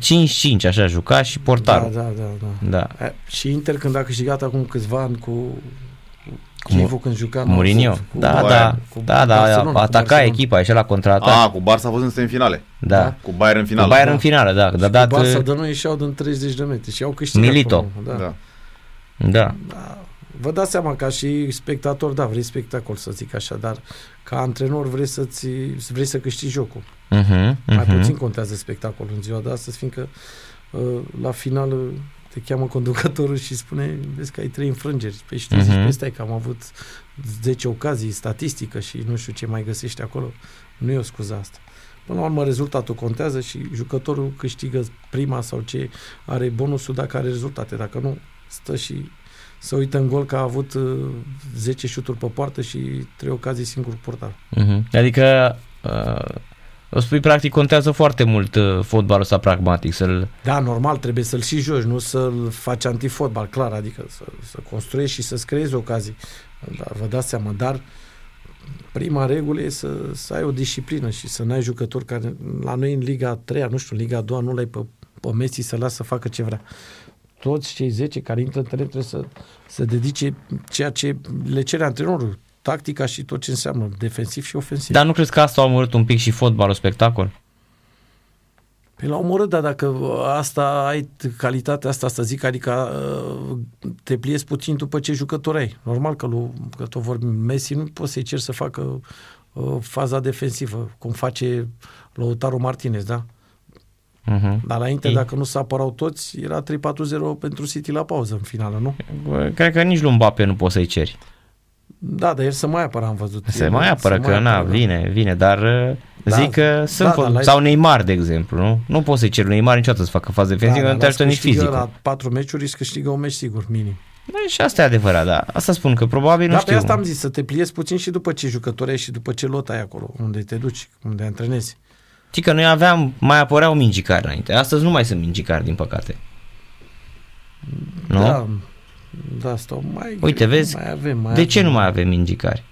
A: 5-5, așa juca și portarul.
C: Da, da, da, da.
A: Da.
C: E, Și Inter când a câștigat acum câțiva ani cu
A: Cu
C: Chievu când juca
A: Cu Mourinho.
C: cu
A: Da,
B: Bayern,
A: da,
C: cu
A: da, da,
C: Barcelona, cu
A: ataca
C: Barcelona.
A: echipa, ieșea la contraatac.
B: A, cu Barça a fost în semifinale.
A: da.
C: da.
B: Cu Bayern în
A: Cu
B: finală.
A: Bayern în finală, da.
C: Și
A: Da,
C: cu
A: dat,
C: Barça de noi ieșeau din 30 de metri și au câștigat.
A: Milito.
C: până- Da.
B: Da.
A: da.
C: Da. Vă dați seama, ca și spectator, da, vrei spectacol să zic așa, dar ca antrenor vrei, să-ți, vrei să câștigi jocul.
A: Uh-huh,
C: Mai
A: uh-huh.
C: puțin contează spectacolul în ziua de astăzi, fiindcă uh, la final uh, te cheamă conducătorul și spune, vezi că ai trei înfrângeri. Păi și tu zici,
A: Mhm.
C: păi stai că am avut 10 ocazii, statistică și nu știu ce mai găsești acolo. Nu e o scuză asta. Până la urmă, rezultatul contează și jucătorul câștigă prima sau ce are bonusul dacă are rezultate. Dacă nu, stă și să uită în gol că a avut uh, 10 șuturi pe poartă și 3 ocazii singur portar.
A: Uh-huh. Adică, uh, o spui, practic, contează foarte mult uh, fotbalul ăsta pragmatic, să-l...
C: Da, normal, trebuie să-l și joci, nu să-l faci antifotbal, clar, adică să, să construiești și să-ți creezi ocazii. Dar vă dați seama, dar prima regulă e să, să ai o disciplină și să n-ai jucători care, la noi în Liga 3 nu știu, în Liga 2 nu l-ai pe, pe Messi să lasă să facă ce vrea. Toți cei 10 care intră în teren trebuie să, să dedice ceea ce le cere antrenorul, tactica și tot ce înseamnă defensiv și ofensiv.
A: Dar nu crezi că asta a omorât un pic și fotbalul spectacol?
C: Păi la omorât, dar dacă asta ai calitatea asta să zic, adică uh, te pliezi puțin după ce jucător ai. Normal că, lui, că tot vorbim, Messi nu poți să-i cer să facă uh, faza defensivă, cum face Lautaro Martinez, da?
A: Uh-huh.
C: Dar la Inter,
A: E-
C: dacă nu se apărau toți, era 3-4-0 pentru City la pauză în finală, nu?
A: Cred că nici lui Mbappe nu poți să-i ceri.
C: Da, dar el se mai apără, am văzut.
A: Se
C: El
A: mai apără, că na,
C: apără, da.
A: vine, vine, dar uh,
C: Da,
A: zic că sunt...
C: da,
A: fo-
C: dar la-
A: sau Neymar, de exemplu, nu? Nu poți să-i ceri lui Neymar niciodată să facă fază defensivă,
C: dar
A: nu te ajută
C: dacă
A: nici
C: câștigă
A: fizic.
C: La patru meciuri își câștigă un meci sigur, minim.
A: Da, și asta e adevărat, da. Asta spun că probabil nu
C: Dar pe
A: știu.
C: asta am zis, să te pliezi puțin și după ce jucători ai și după ce lot ai acolo, unde te duci, unde antrenezi.
A: Știi că noi aveam, mai apăreau mingicari înainte. Astăzi nu mai sunt mingicari, din păcate. Nu?
C: Da, da stau, mai
A: Uite, vezi,
C: mai avem, mai
A: De ce
C: avem.
A: nu mai avem mingicari?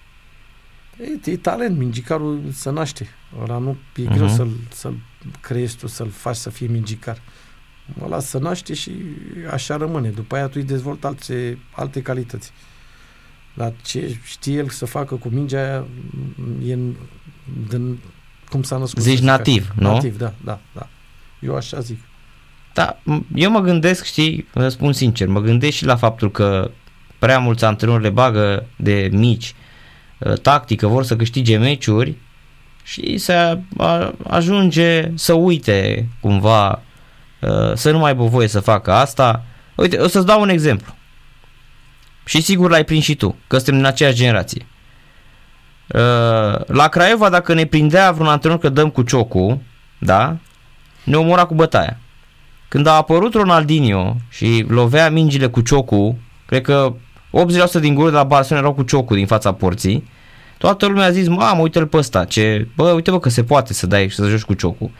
C: E, e talent, mingicarul se naște. Ăla nu e
A: Mhm.
C: greu să-l, să-l creezi tu, să-l faci să fie mingicar. Ăla se naște și așa rămâne. După aia tu îi dezvolți alte, alte calități. Dar ce știe el să facă cu mingea aia e în, din, cum s-a născut.
A: Zici
C: să zic
A: nativ,
C: așa.
A: nu?
C: Nativ, da, da, da. Eu așa zic.
A: Da, m- eu mă gândesc, știi, vă spun sincer, mă gândesc și la faptul că prea mulți antrenori le bagă de mici uh, tactică, vor să câștige meciuri și să a- ajunge să uite cumva uh, să nu mai aibă voie să facă asta. Uite, o să-ți dau un exemplu. Și sigur l-ai prins și tu, că suntem din aceeași generație. Uh, La Craiova, dacă ne prindea vreun antrenor că dăm cu ciocul, da, ne omora cu bătaia. Când a apărut Ronaldinho și lovea mingile cu ciocul, cred că 80% din goluri de la Barcelona erau cu ciocul din fața porții, toată lumea a zis, mamă, uite-l pe ăsta, ce, bă, uite bă că se poate să dai și să joci cu ciocul.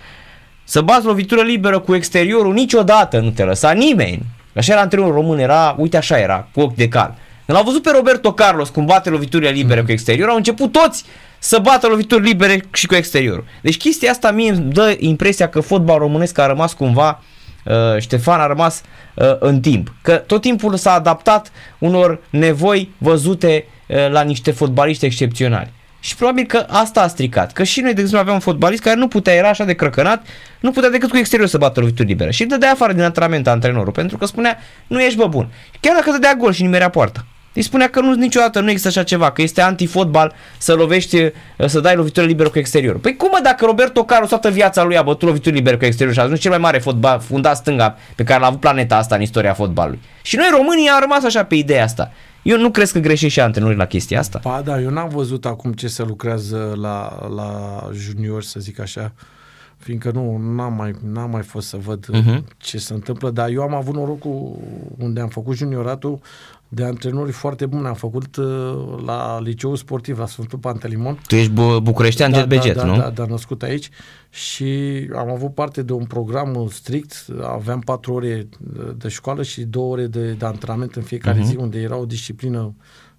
A: Să bați lovitură liberă cu exteriorul, niciodată nu te lăsa nimeni. Așa era antrenorul român, era, uite așa era, cu ochi de cal. Când l-au văzut pe Roberto Carlos cum bate loviturile libere cu exteriorul, au început toți să bată lovituri libere și cu exteriorul. Deci chestia asta mie îmi dă impresia că fotbal românesc a rămas cumva uh, Ștefan a rămas uh, în timp. Că tot timpul s-a adaptat unor nevoi văzute uh, la niște fotbaliști excepționali. Și probabil că asta a stricat. Că și noi, de exemplu, aveam un fotbalist care nu putea, era așa de crăcănat, nu putea decât cu exterior să bată lovituri libere. Și îl dădea afară din antrenament antrenorul, pentru că spunea, nu ești bă bun. Chiar dacă dădea gol și nimerea poartă. Îi spunea că nu, niciodată nu există așa ceva, că este anti-fotbal să lovești, să dai lovitură liberă cu exteriorul. Păi cum mă, dacă Roberto Carlos toată viața lui a bătut lovituri libere cu exteriorul și a ajuns cel mai mare fotbal, fundat stânga pe care l-a avut planeta asta în istoria fotbalului. Și noi românii am rămas așa pe ideea asta. Eu nu cred că greșește și antrenorii la chestia asta.
C: Ba da, eu n-am văzut acum ce se lucrează la, la junior, să zic așa, fiindcă nu n-am mai, n-am mai fost să văd
A: Mhm.
C: uh-huh. ce se întâmplă, dar eu am avut norocul unde am făcut junioratul de antrenori foarte buni. Am făcut uh, la liceul sportiv, la Sfântul Pantelimon.
A: Tu ești bu- bucureștean
C: da,
A: jet beget,
C: da,
A: nu?
C: Da, da, născut aici și am avut parte de un program strict, aveam patru ore de școală și două ore de, de antrenament în fiecare uh-huh. zi, unde era o disciplină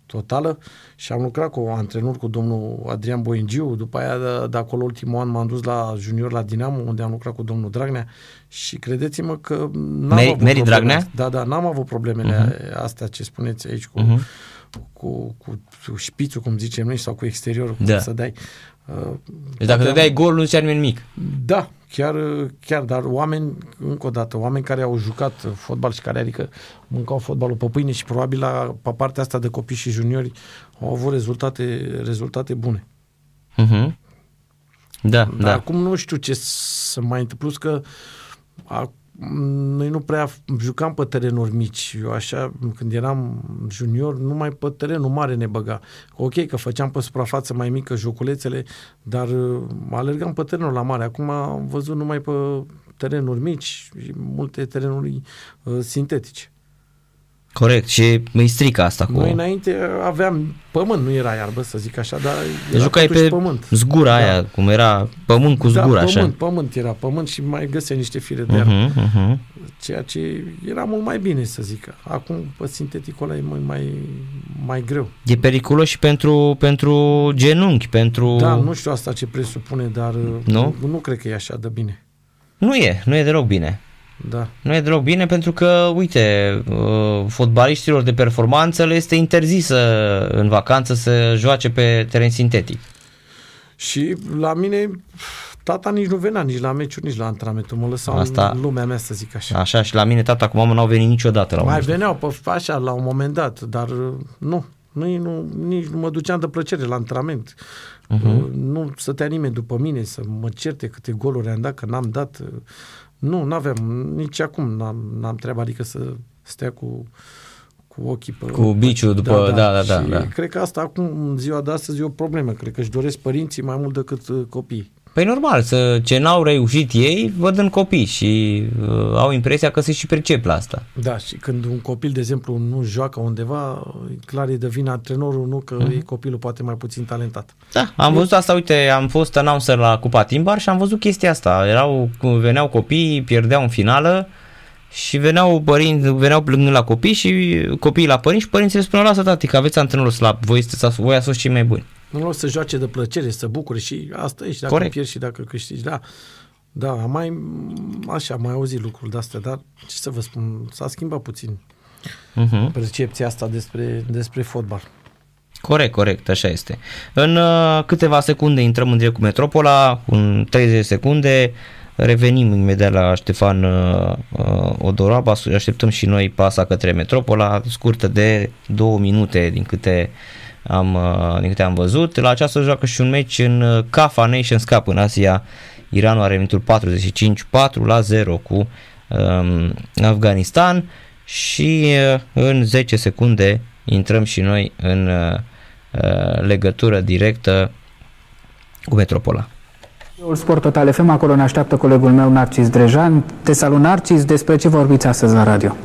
C: totală și am lucrat cu antrenor, cu domnul Adrian Boingiu, după aia de, de acolo ultimul an m-am dus la junior la Dinamo, unde am lucrat cu domnul Dragnea și credeți-mă că n-am
A: Meri-
C: avut
A: Meri
C: problemele
A: Dragnea?
C: astea. Da, da, n-am avut problemele uh-huh. astea ce spuneți aici cu,
A: Mhm.
C: uh-huh. cu, cu, cu șpițul, cum zicem noi, sau cu exteriorul, cum
A: Da.
C: să dai. Uh,
A: Deci dacă te dai gol, nu zicea nimeni nimic.
C: da, chiar, chiar, dar oameni, încă o dată, oameni care au jucat fotbal și care adică mâncau fotbalul pe pâine și probabil la pe partea asta de copii și juniori au avut rezultate, rezultate bune.
A: Mhm. Da,
C: Dar
A: da.
C: acum nu știu ce să mai întâmplă, plus că a, noi nu prea jucam pe terenuri mici. Eu așa, când eram junior, numai pe terenul mare ne băga. Ok, că făceam pe suprafață mai mică joculețele, dar uh, alergam pe terenul la mare. Acum am văzut numai pe terenuri mici și multe terenuri uh, sintetice.
A: Corect. Și îi strică asta cu...
C: Noi înainte aveam pământ, nu era iarbă, să zic așa, dar
A: Deci
C: era
A: jucai
C: totuși
A: pe
C: pământ.
A: zgura aia, cum era pământ cu zgura,
C: da,
A: așa.
C: pământ, pământ era pământ și mai găseai niște fire de iarbă.
A: Mhm, mhm.
C: ceea ce era mult mai bine, să zic. Acum, pe sinteticul ăla e mult mai, mai greu.
A: E periculos și pentru, pentru genunchi, pentru...
C: Da, nu știu asta ce presupune, dar
A: Nu?
C: nu, nu cred că e așa de bine.
A: nu e, nu e deloc bine.
C: Da.
A: Nu e deloc bine pentru că, uite, uh, fotbaliștilor de performanță le este interzisă în vacanță să joace pe teren sintetic.
C: Și la mine, tata nici nu venea nici la meciuri, nici la antrenamentul. Mă lăsau
A: Asta-
C: Asta... în lumea mea, să zic așa.
A: Așa, și la mine tata cu mama n-au venit niciodată la un
C: Mai
A: meci.
C: veneau pe așa la un moment dat, dar uh, nu. Nu, nu, nici nu mă duceam de plăcere la antrenament.
A: Mhm.
C: Uh-huh. Nu stătea nimeni după mine să mă certe câte goluri am dat, că n-am dat. Uh, Nu, n-aveam, nici acum n-am, n-am treaba, adică să stea cu, cu ochii pe...
A: Cu biciul după- da, da, da,
C: Și
A: da.
C: cred că asta acum, în ziua de astăzi, e o problemă. Cred că își doresc părinții mai mult decât uh, copiii.
A: Păi normal, să, ce n-au reușit ei, văd în copii și uh, au impresia că se și percep la asta.
C: Da, și când un copil, de exemplu, nu joacă undeva, e clar e de vină antrenorul, nu că
A: Mhm.
C: e copilul poate mai puțin talentat.
A: Da, am văzut asta, uite, am fost announcer la Cupa Timbar și am văzut chestia asta. Erau, veneau copii, pierdeau în finală și veneau părinți, veneau plângând la copii și copiii la părinți și părinții le spuneau, lasă tati că aveți antrenorul slab, voi, sunteți, voi ați fost cei mai buni.
C: Nu o să joace de plăcere, să bucure și asta e și dacă
A: Corect.
C: pierzi și dacă câștigi. Da, da, am mai, așa, am mai auzit lucruri de astea, dar ce să vă spun, s-a schimbat puțin
A: Uh-huh.
C: percepția asta despre, despre fotbal.
A: Corect, corect, așa este. În uh, câteva secunde intrăm în direct cu Metropola, în 30 secunde revenim imediat la Ștefan uh, uh, Odoraba, așteptăm și noi pasa către Metropola, scurtă de două minute din câte am, uh, din câte am văzut. La această joacă și un meci în uh, CAFA Nations Cup în Asia. Iranul are minutul 45, 4 la 0 cu um, Afganistan și uh, în 10 secunde intrăm și noi în uh, uh, legătură directă cu Metropola.
D: Sport Total FM, acolo ne așteaptă colegul meu Narcis Drejan. Te salut Narcis, despre ce vorbiți astăzi la radio?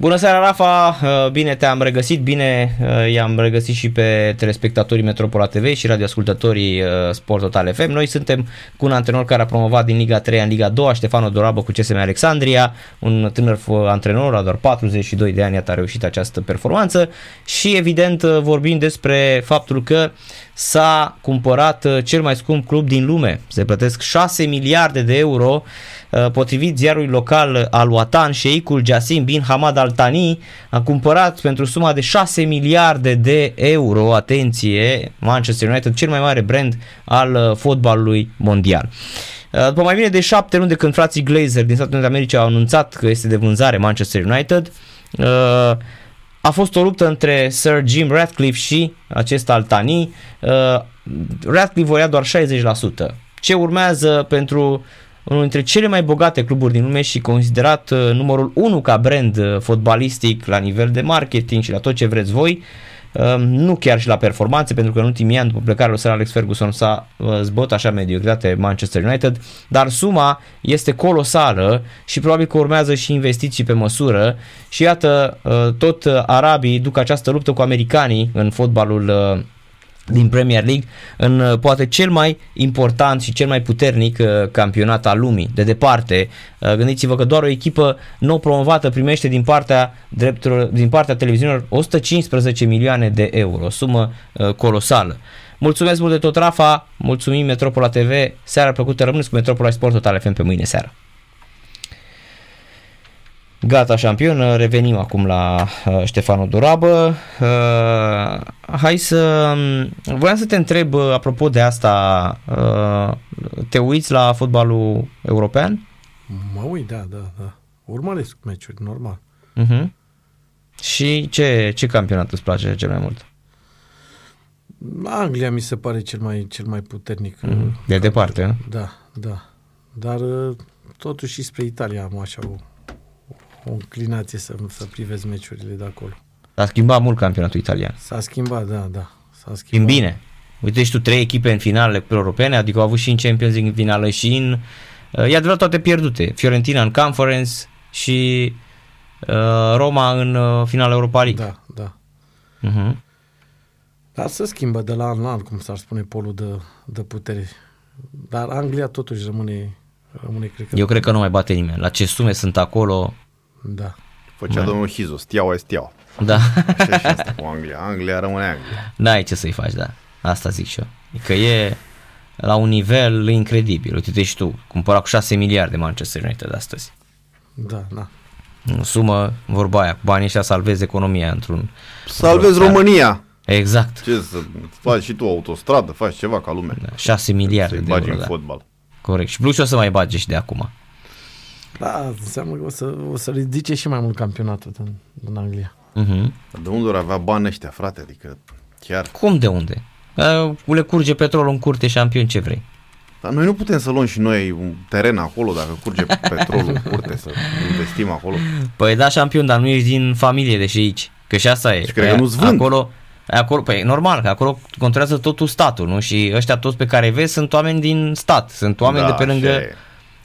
A: Bună seara, Rafa! Uh, Bine te-am regăsit, bine uh, i-am regăsit și pe telespectatorii Metropola TV și radioascultătorii uh, Sport Total FM. Noi suntem cu un antrenor care a promovat din Liga 3 în Liga 2, Ștefano Dorabă cu CSM Alexandria, un tânăr f- antrenor, a doar 42 de ani, iată a reușit această performanță și evident uh, vorbim despre faptul că s-a cumpărat uh, cel mai scump club din lume. Se plătesc 6 miliarde de euro Uh, potrivit ziarului local al Watan, șeicul Jassim bin Hamad Al Thani a cumpărat pentru suma de 6 miliarde de euro, atenție, Manchester United, cel mai mare brand al uh, fotbalului mondial. Uh, După mai bine de șapte luni de când frații Glazer din Statele Unite de America au anunțat că este de vânzare Manchester United, uh, a fost o luptă între Sir Jim Ratcliffe și acest Altani. Uh, Ratcliffe voia doar 60%. Ce urmează pentru unul dintre cele mai bogate cluburi din lume și considerat uh, numărul 1 ca brand uh, fotbalistic la nivel de marketing și la tot ce vreți voi, Um, nu chiar și la performanțe, pentru că în ultimii ani, după plecarea lui Sir Alex Ferguson, s-a uh, zbăut așa mediocritate Manchester United, dar suma este colosală și probabil că urmează și investiții pe măsură. Și iată, uh, tot arabii duc această luptă cu americanii în fotbalul uh, din Premier League în uh, poate cel mai important și cel mai puternic uh, campionat al lumii. De departe, uh, gândiți-vă că doar o echipă nou promovată primește din partea drepturilor, din partea televiziunilor 115 milioane de euro, o sumă colosală. Mulțumesc mult de tot, Rafa, mulțumim Metropola TV, seara plăcută, rămâneți cu Metropola Sport Total FM pe mâine seara. Gata șampion, revenim acum la uh, Ștefano Durabă. Uh, hai să... Um, voiam să te întreb, uh, apropo de asta, uh, te uiți la fotbalul european?
C: Mă uit, da, da, da. Urmăresc meciuri, normal.
A: Uh-huh. Și ce, ce campionat îți place cel mai mult?
C: Anglia mi se pare cel mai, cel mai puternic.
A: Uh-huh. De departe,
C: Da, da. Dar uh, totuși spre Italia am așa o o înclinație să, să privesc meciurile de acolo.
A: S-a schimbat mult campionatul italian.
C: S-a schimbat, da, da. S-a schimbat.
A: În bine. Uite și tu trei echipe în finale europene, adică au avut și în Champions League în finală și în... Uh, e adevărat toate pierdute. Fiorentina în Conference și uh, Roma în uh, finala Europa League.
C: Da, da.
A: Uh-huh.
C: Dar se schimbă de la an la an, cum s-ar spune, polul de, de putere. Dar Anglia totuși rămâne, rămâne cred că...
A: Eu cred că nu mai bate nimeni. La ce sume sunt acolo,
C: da.
B: Făcea da. domnul Hizo, steaua e steaua.
A: Da.
B: Așa și asta cu Anglia. Anglia rămâne Anglia.
A: N-ai ce să-i faci, da. Asta zic și eu. Că e la un nivel incredibil. Uite-te și tu, cumpăra cu 6 miliarde Manchester United astăzi.
C: Da, da.
A: O sumă, vorba aia, banii ăștia salvezi economia într-un...
B: Salvezi într România.
A: Exact.
B: Ce să faci și tu autostradă, faci ceva ca lume.
A: Da, 6 miliarde de euro,
B: în
A: da.
B: fotbal.
A: Corect. Și plus și o să mai bage și de acum.
C: Da, înseamnă că o să, o să ridice și mai mult campionatul în, în Anglia.
A: Uh-huh.
B: De unde ori avea bani ăștia, frate? Adică chiar...
A: Cum de unde? Uh, le curge petrolul în curte șampion, ce vrei?
B: Dar noi nu putem să luăm și noi un teren acolo dacă curge petrolul în curte, să investim acolo.
A: Păi da, șampion, dar nu ești din familie de și aici. Că și asta e.
B: Și cred că nu-ți vând.
A: Acolo, acolo, păi normal, că acolo controlează totul statul, nu? Și ăștia toți pe care vezi sunt oameni din stat, sunt oameni da, de pe lângă... E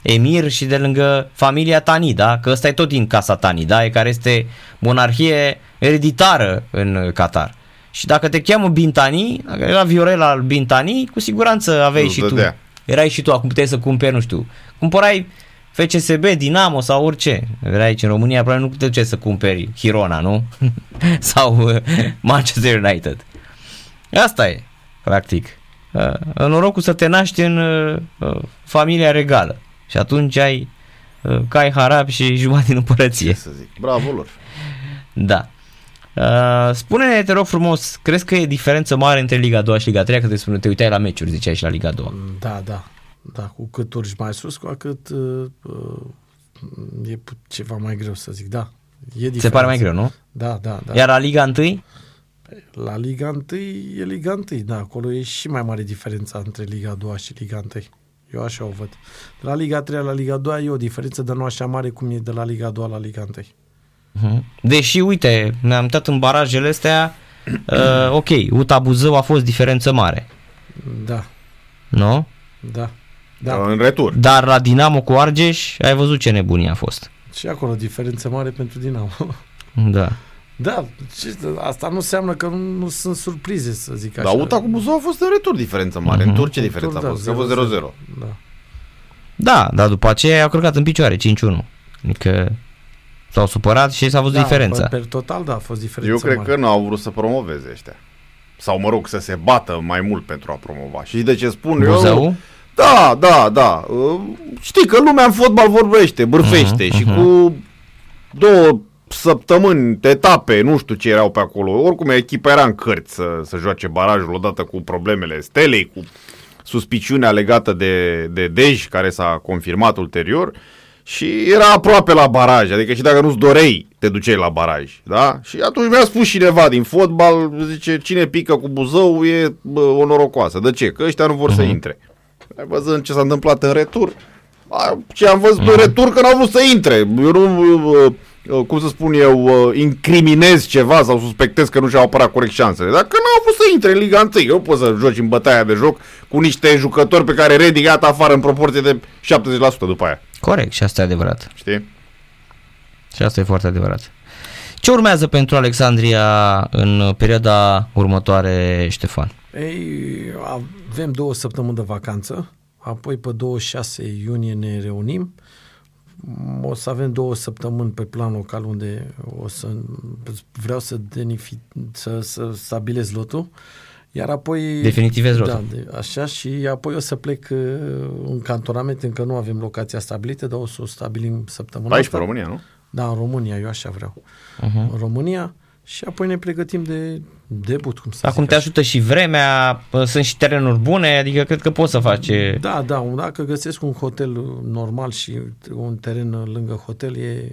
A: emir și de lângă familia Tani, da? Că ăsta e tot din casa Tani, da? E care este monarhie ereditară în Qatar. Și dacă te cheamă Bintani, dacă era Viorel al Bintani, cu siguranță aveai nu și dădea. tu. Erai și tu, acum puteai să cumperi, nu știu. Cumpărai FCSB, Dinamo sau orice. Erai aici în România, probabil nu te duceai să cumperi Hirona, nu? <laughs> sau uh, Manchester United. Asta e, practic. Uh, norocul să te naști în uh, uh familia regală. Și atunci ai uh, cai harab și <laughs> jumătate din împărăție.
B: Ce să zic, bravo lor.
A: Da. Uh, spune-ne, te rog frumos, crezi că e diferență mare între Liga 2 și Liga 3? Că te, spune, te uitai la meciuri, ziceai și la Liga 2.
C: Da, da. Da, cu cât urci mai sus, cu atât uh, uh, e ceva mai greu să zic, da. E diferență.
A: Se pare mai greu, nu?
C: Da, da, da.
A: Iar la Liga 1?
C: La Liga 1 e Liga 1, da, acolo e și mai mare diferența între Liga 2 și Liga 1. Eu așa o văd. De la Liga 3 la Liga 2 e o diferență, dar nu așa mare cum e de la Liga 2 la Liga 1.
A: Mhm. Deși, uite, ne-am uitat în barajele astea, <clears throat> uh, ok, UTA Buzău a fost diferență mare.
C: Da.
A: Nu?
C: Da.
B: da. În retur.
A: Dar la Dinamo cu Argeș, ai văzut ce nebunie a fost.
C: Și acolo diferență mare pentru Dinamo. <laughs>
A: Da.
C: Da, asta nu înseamnă că nu, nu sunt surprize, să zic așa.
B: Dar UTA cu Buzău a fost în retur diferență mare. Uh-huh. În Turcia diferența a fost, da, a fost 0-0.
C: Da.
A: Da, dar după aceea au călcat în picioare 5-1. Adică s-au supărat și s-a văzut da, diferența.
C: Per total, da, a fost diferența
B: Eu cred
C: mare.
B: că nu au vrut să promoveze ăștia. Sau, mă rog, să se bată mai mult pentru a promova. Și de ce spun
A: Buzău?
B: eu... Da, da, da. Știi că lumea în fotbal vorbește, bârfește uh-huh, și uh-huh. cu două săptămâni, etape, nu știu ce erau pe acolo. Oricum, echipa era în cărți să, să joace barajul odată cu problemele stelei, cu suspiciunea legată de, de Dej, care s-a confirmat ulterior. Și era aproape la baraj, adică și dacă nu-ți dorei, te duceai la baraj, da? Și atunci mi-a spus cineva din fotbal, zice, cine pică cu Buzău e bă, o norocoasă. De ce? Că ăștia nu vor uh-huh. să mhm. intre. Văzând ce s-a întâmplat în retur, ce am văzut uh-huh. în retur că n-au vrut să intre. Eu nu, uh, cum să spun eu, uh, incriminezi ceva sau suspectezi că nu și-au apărat corect șansele. Dacă n-au fost să intre în Liga 1, eu pot să joci în bătaia de joc cu niște jucători pe care Redi gata afară în proporție de 70% după aia.
A: Corect, și asta e adevărat.
B: Știi?
A: Și asta e foarte adevărat. Ce urmează pentru Alexandria în perioada următoare, Ștefan?
C: Ei, avem două săptămâni de vacanță, apoi pe 26 iunie ne reunim. O să avem două săptămâni pe plan local unde o să vreau să, denifi, să, să stabilez lotul. Iar apoi...
A: Definitivez
C: Da,
A: lotul.
C: de, așa și apoi o să plec uh, în cantonament, încă nu avem locația stabilită, dar o să o stabilim săptămâna
B: Aici,
C: asta.
B: pe România, nu?
C: Da, în România, eu așa vreau.
A: Mhm.
C: Uh-huh. În România și apoi ne pregătim de debut, cum să
A: Acum
C: zic
A: te
C: așa.
A: ajută și vremea, sunt și terenuri bune, adică cred că poți să faci...
C: Da, da, un- dacă găsesc un hotel normal și un teren lângă hotel, e,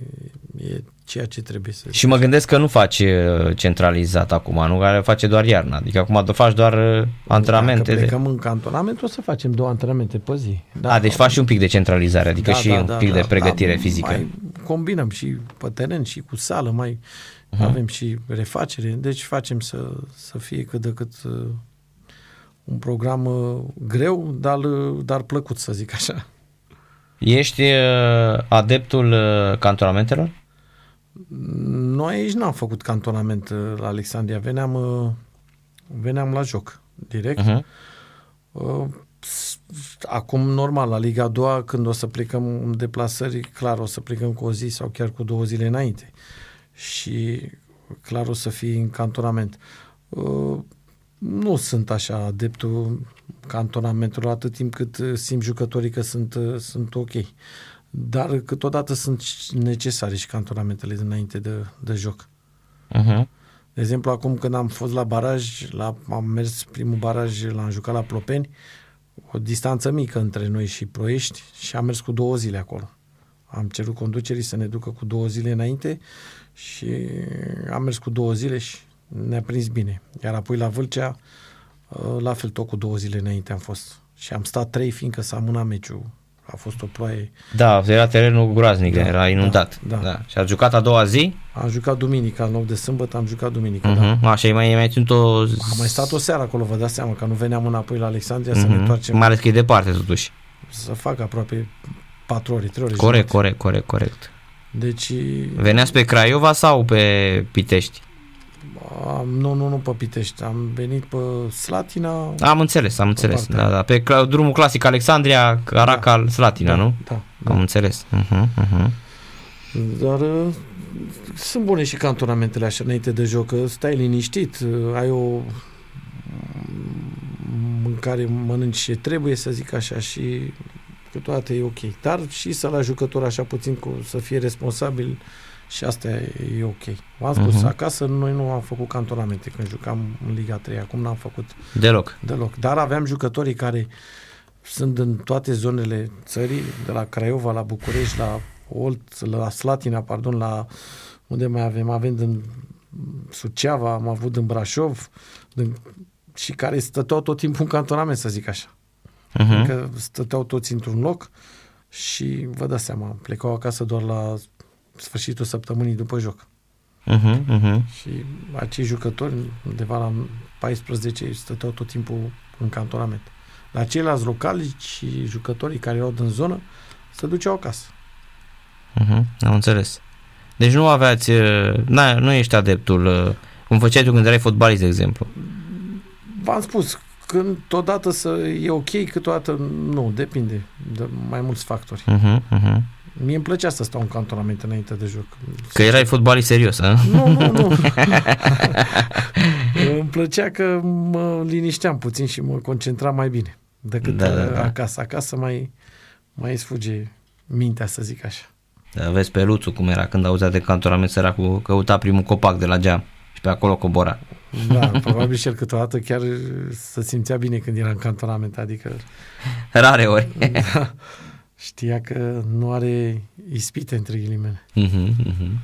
C: e ceea ce trebuie să
A: Și mă gândesc că nu faci uh, centralizat acum, nu? Care face doar iarna. Adică acum do- faci doar uh, antrenamente.
C: Dacă
A: De...
C: plecăm în cantonament, o să facem două antrenamente pe zi.
A: Da, A, deci faci și un pic de centralizare, adică și un pic de pregătire fizică.
C: Mai combinăm și pe teren și cu sală, mai
A: Mhm.
C: uh-huh. avem și refacere, deci facem să, să fie cât de cât uh, un program uh, greu, dar, uh, dar plăcut, să zic așa.
A: Ești uh, adeptul uh, cantonamentelor?
C: Noi aici n-am făcut cantonament uh, la Alexandria, veneam, uh, veneam la joc direct.
A: Uh-huh.
C: Uh, s- Acum, normal, la Liga a doua, când o să plecăm în deplasări, clar, o să plecăm cu o zi sau chiar cu două zile înainte. Și clar o să fie în cantonament. Uh, Nu sunt așa adeptul cantonamentului atât timp cât uh, simt jucătorii că sunt, uh, sunt ok. Dar câteodată sunt necesare și cantonamentele dinainte de, de joc.
A: Uh-huh.
C: De exemplu, acum când am fost la baraj, la, am mers primul baraj, l-am jucat la Plopeni, o distanță mică între noi și Ploiești și am mers cu două zile acolo. Am cerut conducerii să ne ducă cu două zile înainte și am mers cu două zile și ne-a prins bine. Iar apoi la Vâlcea, uh, la fel tot cu două zile înainte am fost. Și am stat trei, fiindcă s-a amânat meciul. A fost o ploaie.
A: Da, era terenul groaznic,
C: Da,
A: era inundat.
C: da, da.
A: da. Și a jucat a doua zi?
C: Am jucat duminica, în loc de sâmbătă, am jucat duminica. Uh-huh. Da.
A: Uh-huh. Așa, ai mai, ai mai ținut o...
C: Am mai stat o seară acolo, vă dați seama că nu veneam înapoi la Alexandria uh-huh. să ne
A: Mhm.
C: întoarcem,
A: Mai ales că e departe totuși.
C: să fac aproape 4 ore, 3 ore.
A: Corect,
C: jumătate.
A: corect, corect, corect.
C: Deci,
A: Veneați pe Craiova sau pe Pitești?
C: am, nu, nu, nu pe Pitești, am venit pe Slatina.
A: Am înțeles, am înțeles.
C: partea.
A: Da, da. Pe cla- drumul clasic Alexandria, Caracal, Slatina,
C: da,
A: nu?
C: Da,
A: Am înțeles. Uh-huh, uh-huh.
C: Dar uh, sunt bune și cantonamentele așa înainte de joc, că stai liniștit, uh, ai o mm, în care mănânci ce trebuie, să zic așa, și câteodată e ok. Dar și să la jucător așa puțin cu, să fie responsabil și asta e, e ok. V-am spus,
A: Mhm.
C: uh-huh. acasă noi nu am făcut cantonamente când jucam în Liga 3, acum n-am făcut
A: Deloc.
C: deloc. Dar aveam jucătorii care sunt în toate zonele țării, de la Craiova, la București, la Olt, la Slatina, pardon, la unde mai avem, avem din Suceava, am avut în Brașov, din, și care stăteau tot timpul în cantonament, să zic așa.
A: Uh-huh.
C: Că stăteau toți într-un loc și vă dați seama, plecau acasă doar la sfârșitul săptămânii după joc.
A: Uh-huh, uh-huh.
C: Și acei jucători, undeva la 14, stăteau tot timpul în cantonament. La ceilalți locali și jucătorii care erau din zonă se duceau acasă.
A: Uh-huh. Am înțeles. Deci nu aveați, uh, na, nu ești adeptul, uh, cum făceai tu când erai fotbalist, de exemplu.
C: V-am spus, când totodată să e ok, câteodată nu, depinde de mai mulți factori.
A: Uh-huh, uh-huh.
C: Mie îmi plăcea să stau în cantonament înainte de joc.
A: Că erai fotbalist serios, a?
C: Nu, nu, nu. <laughs> <laughs> îmi plăcea că mă linișteam puțin și mă concentram mai bine decât
A: Da, da, da.
C: acasă. Acasă mai, mai sfuge mintea, să zic așa.
A: Da, vezi pe Luțu cum era când auzea de cantonament săracul, căuta primul copac de la geam și pe acolo cobora.
C: Da, probabil și el câteodată chiar se simțea bine când era în cantonament, adică
A: Rare ori. <laughs>
C: da, știa că nu are ispite între ghilimele.
A: Mhm, mhm.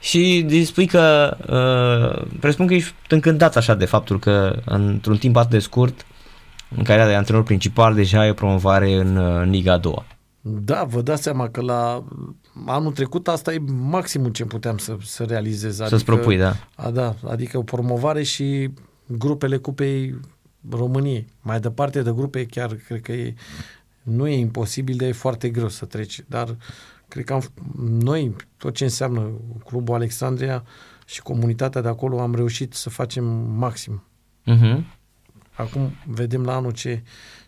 A: Și deci spui că, uh, presupun că ești încântat așa de faptul că într-un timp atât de scurt, în calitate de antrenor principal, deja ai o promovare în, uh, în Liga a doua.
C: Da, vă dați seama că la anul trecut asta e maximul ce puteam să, să realizez.
A: Să-ți propui, da.
C: A, da, adică o promovare și grupele Cupei României. Mai departe de grupe, chiar cred că e, nu e imposibil, dar e foarte greu să treci. Dar cred că am, noi, tot ce înseamnă Clubul Alexandria și comunitatea de acolo, am reușit să facem maxim.
A: Uh-huh.
C: Acum vedem la anul ce,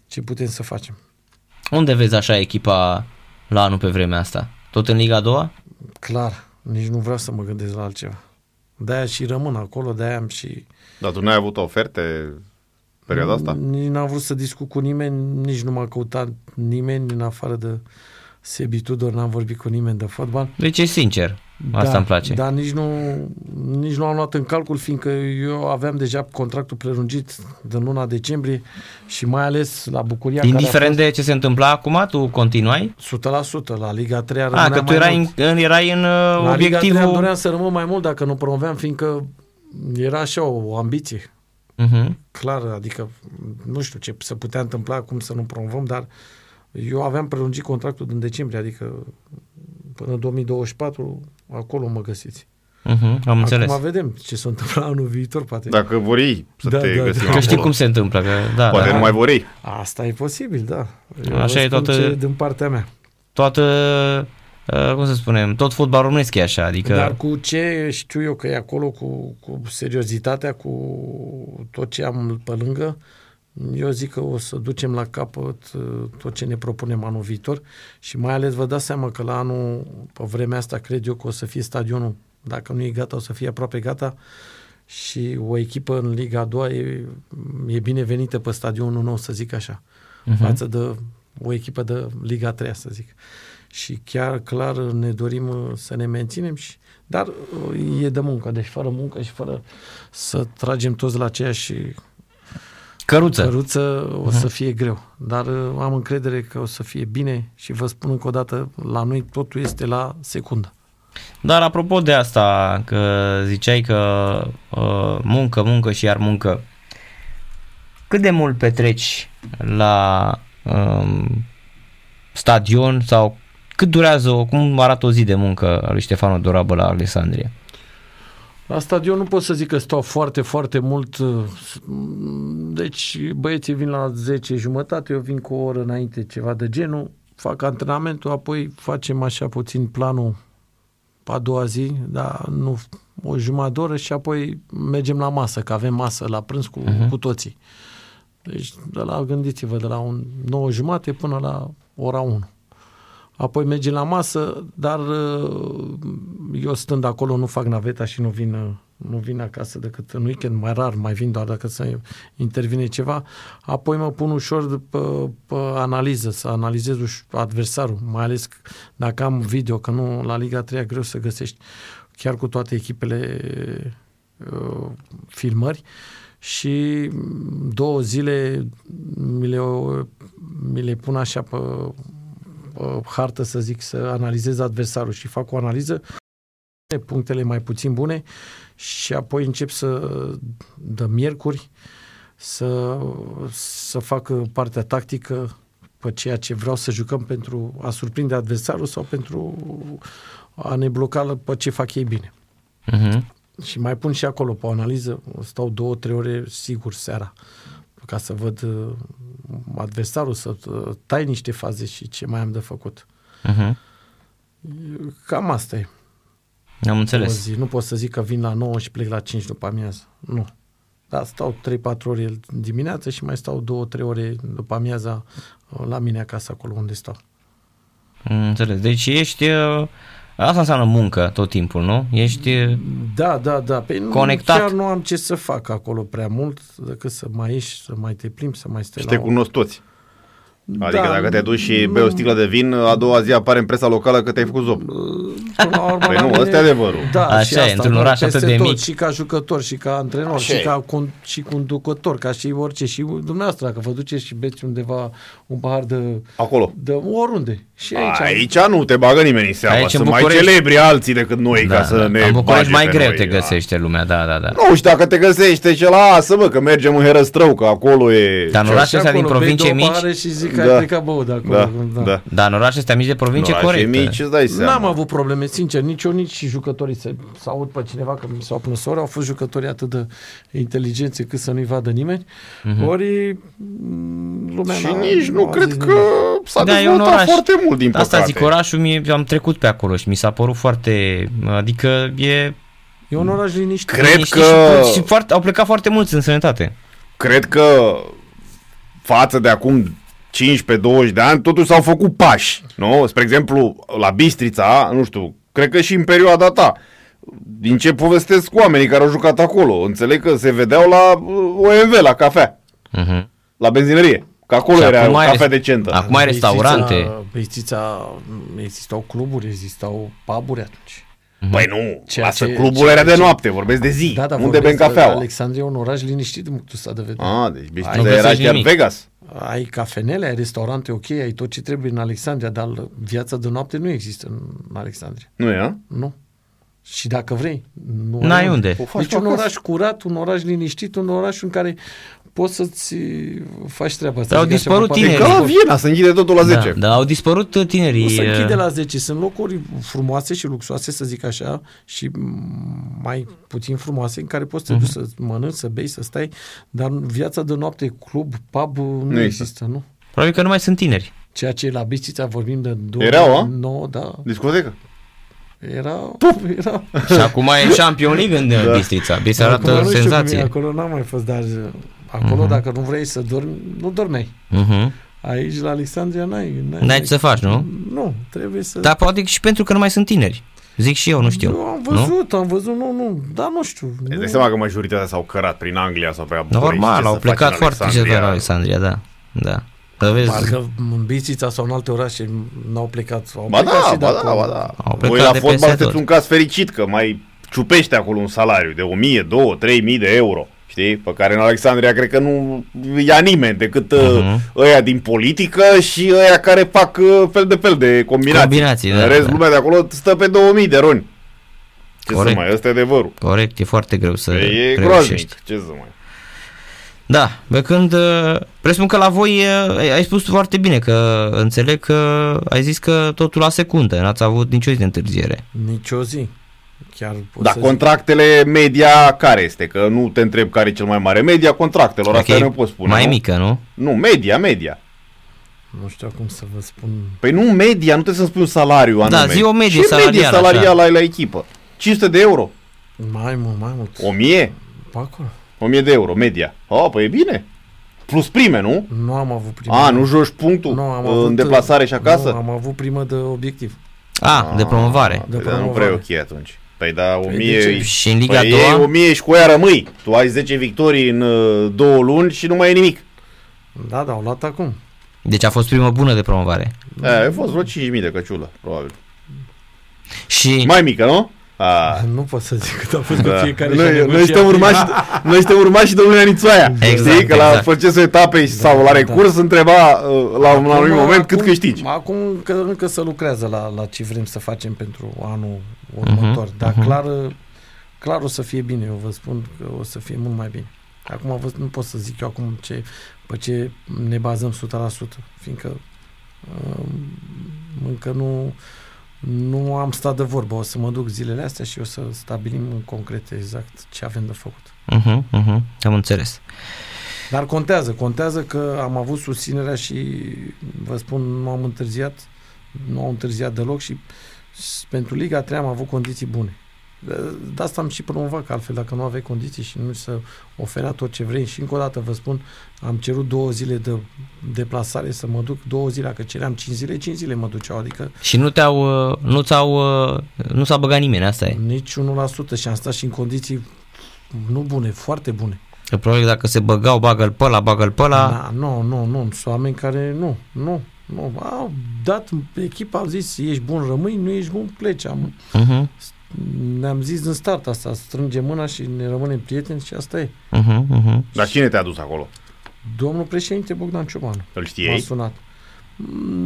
C: ce putem să facem.
A: Unde vezi așa echipa la anul pe vremea asta? Tot în Liga a doua?
C: Clar, nici nu vreau să mă gândesc la altceva. De-aia și rămân acolo, de-aia am și...
B: Dar tu n-ai avut oferte perioada asta?
C: Nici n-am vrut să discut cu nimeni, nici nu m-a căutat nimeni în afară de Sebi Tudor, n-am vorbit cu nimeni de fotbal.
A: Deci e sincer, asta
C: da,
A: îmi place.
C: Dar nici nu, nici nu am luat în calcul, fiindcă eu aveam deja contractul prelungit din luna decembrie și mai ales la Bucuria.
A: Indiferent de ce se întâmpla acum, tu continuai?
C: 100% la Liga 3
A: A, că tu erai în, erai în
C: la
A: obiectivul...
C: Liga 3 doream să rămân mai mult dacă nu promoveam, fiindcă era așa o ambiție.
A: Uh-huh.
C: Clar, adică nu știu ce se putea întâmpla, cum să nu promovăm, dar eu aveam prelungit contractul din decembrie, adică până 2024, acolo mă găsiți.
A: Uh-huh, am
C: Acum
A: înțeles.
C: vedem ce se întâmplă anul viitor, poate.
B: Dacă vor ei să
C: Da,
B: te
C: da,
B: găsim
C: da.
A: Că știi
B: acolo.
A: cum se întâmplă, că da,
B: Poate
A: da.
B: nu mai vor ei.
C: Asta e posibil, da. Eu
A: Așa
C: vă
A: e
C: spun
A: toată-
C: ce din partea mea.
A: toată, uh, cum să spunem, tot fotbalul românesc e așa, adică...
C: Dar cu ce știu eu că e acolo, cu, cu seriozitatea, cu tot ce am pe lângă, eu zic că o să ducem la capăt uh, tot ce ne propunem anul viitor și mai ales vă dați seama că la anul, pe vremea asta, cred eu că o să fie stadionul, dacă nu e gata, o să fie aproape gata și o echipă în Liga a doua e, e binevenită pe stadionul nou, să zic așa,
A: Mhm.
C: uh-huh. față de o echipă de Liga 3, să zic. Și chiar clar ne dorim uh, să ne menținem, și, dar uh, e de muncă, deci fără muncă și fără să tragem toți la aceeași
A: Căruță.
C: căruță o să fie greu. Dar uh, am încredere că o să fie bine și vă spun încă o dată, la noi totul este la secundă.
A: Dar apropo de asta, că ziceai că uh, muncă, muncă și iar muncă, cât de mult petreci la um, stadion sau cât durează, o- cum arată o zi de muncă a lui Ștefano Dorabă la Alexandria?
C: La stadion nu pot să zic că stau foarte, foarte mult. uh, Deci băieții vin la 10 jumătate, eu vin cu o oră înainte, ceva de genul, fac antrenamentul, apoi facem așa puțin planul a doua zi, dar nu o jumătate de oră și apoi mergem la masă, că avem masă la prânz cu, uh-huh. cu toții. Deci, de la, gândiți-vă, de la un 9 jumate până la ora 1. Apoi mergem la masă, dar uh, eu stând acolo nu fac naveta și nu vin, uh, nu vin acasă decât în weekend, mai rar mai vin doar dacă să intervine ceva. Apoi mă pun ușor pe, pe analiză, să analizez uș- adversarul, mai ales dacă am video, că nu la Liga 3 greu să găsești chiar cu toate echipele uh, filmări și două zile mi le, mi le pun așa pe, pe hartă, să zic, să analizez adversarul și fac o analiză punctele mai puțin bune și apoi încep să de miercuri să, să fac partea tactică pe ceea ce vreau să jucăm pentru a surprinde adversarul sau pentru a ne bloca pe ce fac ei bine.
A: Uh-huh.
C: Și mai pun și acolo pe o analiză, stau două, trei ore sigur seara ca să văd uh, adversarul, să uh, tai niște faze și ce mai am de făcut.
A: Uh-huh.
C: Cam asta e.
A: Am
C: O
A: înțeles.
C: zi. Nu pot să zic că vin la 9 și plec la 5 după amiază. Nu. Da, stau 3-4 ore dimineața și mai stau 2-3 ore după amiaza uh, la mine acasă, acolo unde stau.
A: Am înțeles. Deci ești... uh, Asta înseamnă muncă tot timpul, nu? Ești... uh,
C: Da, da, da. Păi nu-
A: Conectat.
C: Chiar nu am ce să fac acolo prea mult decât să mai ieși, să mai te plimbi, să mai stai
B: Și
C: la
B: te
C: o-
B: cunosc toți. Adică
C: Da,
B: dacă te duci și
C: nu-
B: bei o sticlă de vin, a doua zi apare în presa locală că te-ai făcut zop.
C: Până la urmă,
B: Păi
C: la
B: nu,
C: mine-
B: ăsta e adevărul.
C: Da,
A: Așa
C: și
A: e,
C: asta,
A: într-un
C: da,
A: oraș
C: peste
A: atât de
C: tot,
A: mic.
C: Și ca jucător, și ca antrenor,
B: Așa
C: și
B: e.
C: ca con, și conducător, ca și orice. Și dumneavoastră, dacă vă duceți și beți undeva un pahar de,
B: Acolo.
C: de oriunde. Și aici.
B: Aici nu te bagă nimeni în seama.
A: Aici, în
B: Sunt mai
A: București-
B: celebri alții decât noi ca să ne
A: în București
B: bage
A: mai
B: pe
A: greu
B: noi,
A: te
B: da.
A: găsește lumea, da, da, da.
B: Nu, și dacă te găsește ce lasă, bă, că mergem în Herăstrău, că acolo e...
A: Dar în
C: Și
A: orașele astea din
C: acolo bei
A: provincie
C: două
A: mici,
C: pahare și zic că că
B: Da.
C: ai plecat băut de acolo.
B: Da, da.
A: Da, în orașe astea mici de provincie,
B: Orașe
A: corect.
B: mici, îți dai seama.
C: N-am avut probleme, sincer, nici eu, nici și jucătorii să, să aud pe cineva că mi s-au plâns. Ori au fost jucători atât de inteligenți cât să nu-i vadă nimeni, ori mm, lumea
B: Și
C: n-a-
B: nici nu
C: a
B: cred
C: zis
B: că
C: nimic.
B: s-a
A: Da, e un
B: dezvoltat
A: oraș.
B: foarte mult, din
A: Asta
B: păcate.
A: zic, orașul, mie, am trecut pe acolo și mi s-a părut foarte... Adică e...
C: E un oraș liniștit.
B: Cred
A: liniștit
B: că-
A: Și, și foarte, au plecat foarte mulți în sănătate.
B: Cred că față de acum 15-20 de ani, totuși s-au făcut pași, nu? Spre exemplu, la Bistrița, nu știu, cred că și în perioada ta, din ce povestesc cu oamenii care au jucat acolo, înțeleg că se vedeau la uh, OMV, la cafea,
A: Uh-huh.
B: la benzinărie, că acolo
A: Și
B: era
A: acum
B: o
A: ai
B: cafea
A: res-
B: decentă.
A: acum ai restaurante.
C: Pe Istița existau cluburi, existau puburi atunci.
B: Păi nu,
C: Ceea
B: lasă
C: ce-
B: clubul
C: ceea
B: era de
C: ce-
B: noapte, vorbesc de zi,
C: Da, da,
B: unde bem cafeaua.
C: Alexandria e un oraș liniștit din punctul ăsta de vedere.
B: Ah, deci
A: Nu
B: Bistrița era
A: găsești
B: chiar
A: nimic.
B: Vegas.
C: Ai cafenele, ai restaurante ok, ai tot ce trebuie în Alexandria, dar viața de noapte nu există în Alexandria.
B: Nu e, a?
C: Nu. Și dacă vrei, nu
A: N-ai
C: ai
A: unde.
B: O faci
C: Deci
B: tu
C: un
B: acasă.
C: oraș curat, un oraș liniștit, un oraș în care poți să-ți faci treaba asta.
A: Dar au
C: Zic așa,
A: dispărut
C: pe
A: tineri.
B: E ca la
C: partea-
B: Viena, se închide totul la 10.
A: Da, dar au dispărut uh, tinerii.
C: Nu se
A: uh,
C: închide la 10. Sunt locuri frumoase și luxoase, să zic așa, și mm, mai puțin frumoase, în care poți să te duci să mănânci, să bei, să stai, dar viața de noapte, club, pub, nu,
B: există.
C: există, nu?
A: Probabil că nu mai sunt tineri.
C: Ceea ce la Bistița vorbim de
B: Erau, a?
C: 2009, da,
B: Discotecă.
C: era, era
A: Și acum e Champion League în da. Bistrița. Bistrița
C: Acum
A: arată
C: nu știu cum e,
A: senzație.
C: acolo n-am mai fost, dar acolo
A: Mhm.
C: dacă nu vrei să dormi, nu dormeai.
A: Uh-huh.
C: Aici la Alexandria n-ai.
A: N-ai ce să faci, nu?
C: Nu, trebuie să...
A: Dar poate și pentru că nu mai sunt tineri. Zic și eu, nu știu.
C: Eu am
A: nu?
C: văzut, am văzut, nu, nu, dar nu știu.
B: Îți
C: Nu.
B: dai seama că majoritatea s-au cărat prin Anglia sau pe București.
A: Normal,
B: ce
A: au
B: să
A: plecat
B: faci în
A: foarte ce la Alexandria, da. Da. Dar vezi,
C: Parcă în Bistrița sau în alte orașe n-au plecat. Au
B: Ba
C: plecat
B: da,
C: și de
B: ba da,
C: acolo.
B: ba da.
A: Au plecat
B: Voi la
A: de
B: fotbal
A: peste
B: sunteți
A: tot.
B: un caz fericit că mai ciupește acolo un salariu de 1000, 2, 3000 de euro. Știi? Pe care în Alexandria cred că nu ia nimeni decât uh
A: Mhm.
B: ăia din politică și ăia care fac uh, fel de fel de combinații.
A: Combinații, da,
B: În rest,
A: da.
B: lumea de acolo stă pe 2000 de roni. Ce
A: Corect.
B: să mai, ăsta e adevărul.
A: corect, e foarte greu să
B: E
A: reușești.
B: groaznic. Ce să mai.
A: Da, pe când uh, presupun că la voi uh, ai ai spus foarte bine că înțeleg că ai zis că totul la secundă, n-ați avut nicio zi de întârziere.
C: Nici o zi. Chiar pot
B: Da,
C: să
B: contractele media care este? Că nu te întreb care e cel mai mare. Media contractelor,
A: Ok,
B: asta nu pot spune.
A: Mai
B: nu?
A: mică, nu?
B: Nu, media, media.
C: zic. Nu știu cum să vă spun.
B: Păi nu media, nu trebuie să spui un salariu anume.
A: Da, zi o medie
B: Ce
A: salarială,
B: medie
A: așa.
B: salarială ai la echipă? 500 de euro?
C: Mai mult, mai mult.
B: 1000?
C: Pe acolo.
B: 1000 de euro, media. Oh, păi e bine. Plus prime, nu?
C: Nu am avut primă.
B: A, nu joci punctul
C: Nu, am
B: în
C: avut,
B: deplasare și acasă?
C: Nu, am avut primă de obiectiv.
A: A, de promovare.
C: De
B: Păi, dar nu
C: promovare.
B: prea e ok atunci. Păi da, 1000
C: de ce?
B: e-
A: Și în Liga a
B: păi
A: doua?
B: e 1000 și cu ea rămâi. Tu ai 10 victorii în uh, două luni și nu mai e nimic.
C: Da, da, au luat acum.
A: Deci a fost primă bună de promovare.
B: E, a fost vreo 5000 de căciulă, probabil.
A: Și
B: Mai mică, nu? A,
C: Nu pot să zic cât a fost da.
B: da.
C: fiecare
B: Noi,
C: și-a
B: noi,
C: negociat
B: suntem urmași, <laughs> noi suntem urmași de lumea Nițoaia.
A: Exact,
B: Știi? Că la
A: exact.
B: procesul etapei sau la recurs întreba uh, la un anumit moment cât câștigi.
C: Acum că încă se lucrează la, la ce vrem să facem pentru anul următor.
A: Mhm,
C: Dar
A: mhm.
C: clar, clar o să fie bine, eu vă spun că o să fie mult mai bine. Acum vă, nu pot să zic eu acum ce, pe ce ne bazăm 100%, fiindcă um, încă nu, nu am stat de vorbă. O să mă duc zilele astea și o să stabilim în concret exact ce avem de făcut.
A: Uh-huh, uh-huh, am înțeles.
C: Dar contează, contează că am avut susținerea și vă spun, nu am întârziat, nu am întârziat deloc și s- pentru Liga 3 am avut condiții bune. De de asta am și promovat, că altfel dacă nu aveai condiții și nu să oferea tot ce vrei și încă o dată vă spun, am cerut două zile de deplasare să mă duc, două zile, că ceream 5 zile, 5 zile mă duceau, adică
A: Și nu te-au, uh, nu ți-au, uh, nu s-a băgat nimeni, asta e.
C: nici 1% și am stat și în condiții nu bune, foarte bune.
A: Că probabil dacă se băgau, bagă-l pe ăla, bagă-l pe ăla.
C: Da, nu, nu, nu, sunt oameni care nu, nu, nu, au dat echipa, au zis, ești bun, rămâi, nu ești bun, pleci. Am,
A: Uh-huh,
C: ne-am zis din start asta, strângem mâna și ne rămânem prieteni și asta e.
A: uh-huh, uh-huh.
B: Dar cine te-a dus acolo?
C: Domnul președinte Bogdan Ciobanu
B: Îl
C: m-a
B: știai?
C: sunat.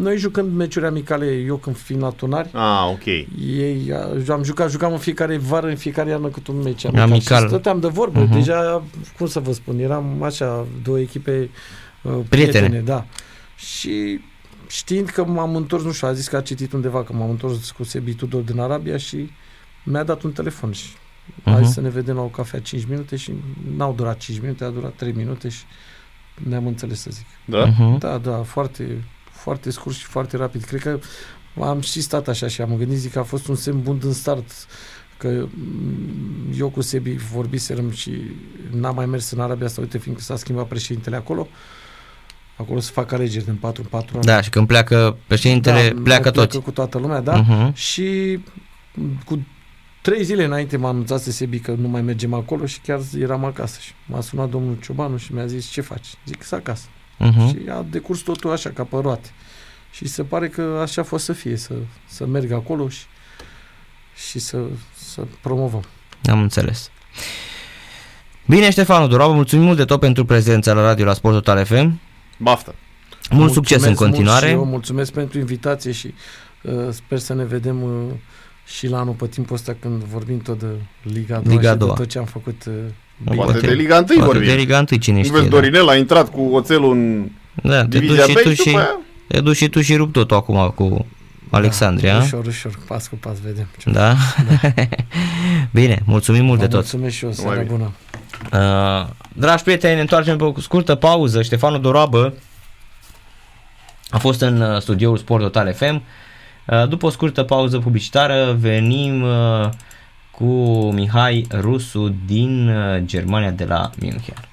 C: Noi jucând meciuri amicale, eu când fiind la tunari,
B: Ah, ok.
C: ei, a- am jucat, jucam în fiecare vară, în fiecare iarnă cât un meci amical.
A: Amical.
C: Și stăteam de vorbă,
A: Mhm.
C: deja, cum să vă spun, eram așa, două echipe uh,
A: Prietene.
C: prietene, da. Și știind că m-am întors, nu știu, a zis că a citit undeva că m-am întors cu Sebi Tudor din Arabia și mi-a dat un telefon și uh-huh. a zis
A: Mhm.
C: să ne vedem la o cafea 5 minute și n-au durat 5 minute, a durat 3 minute și ne-am înțeles să zic.
B: Da?
A: Mhm.
C: Da, da, foarte, foarte scurt și foarte rapid. Cred că am și stat așa și am gândit, zic că a fost un semn bun din start, că mm, eu cu Sebi vorbiserăm și n-am mai mers în Arabia Saudită, fiindcă s-a schimbat președintele acolo. Acolo se fac alegeri din 4 în 4 ani.
A: Da, și când pleacă președintele,
C: Da,
A: pleacă toți.
C: cu toată lumea, da.
A: Uh-huh.
C: Și cu trei zile înainte m-a anunțat Sebi că nu mai mergem acolo și chiar eram acasă. Și m-a sunat domnul Ciobanu și mi-a zis ce faci? Zic, să acasă.
A: Uh-huh.
C: Și a decurs totul așa, ca pe roate. Și se pare că așa a fost să fie, să, să merg acolo și, și să, să promovăm.
A: Am înțeles. Bine, Ștefanu Durabă, mulțumim mult de tot pentru prezența la radio la Sport Total FM.
B: Baftă.
A: Mult succes în
C: Mulțumesc mult
A: continuare.
C: și eu mulțumesc pentru invitație și uh, sper să ne vedem uh, și la anul pe timpul ăsta când vorbim tot de Liga 2
A: Liga
C: și
A: a doua.
C: de tot ce am făcut uh,
A: Poate
C: bine.
B: Poate de Liga 1
A: Poate
B: vorbim.
A: de Liga 1 cine
B: Nu
A: știe.
B: vezi,
A: Da.
B: Dorinel a intrat cu oțelul în
A: Da, te duci
B: divizia
A: și
B: B
A: tu
B: și
A: și,
B: după aia...
A: te duci și tu și rup totul acum cu Alexandria.
C: Da, ușor, ușor, pas cu pas, vedem. ce-
A: Da? <laughs> Bine, mulțumim mult
C: Vă
A: de tot.
C: Mulțumesc și eu, seara
B: Numai bine.
C: bună.
A: Uh, dragi prieteni, ne întoarcem pe o scurtă pauză. Ștefanu Doroabă a fost în uh, studioul Sport Total FM. Uh, după o scurtă pauză publicitară venim uh, cu Mihai Rusu din uh, Germania de la München.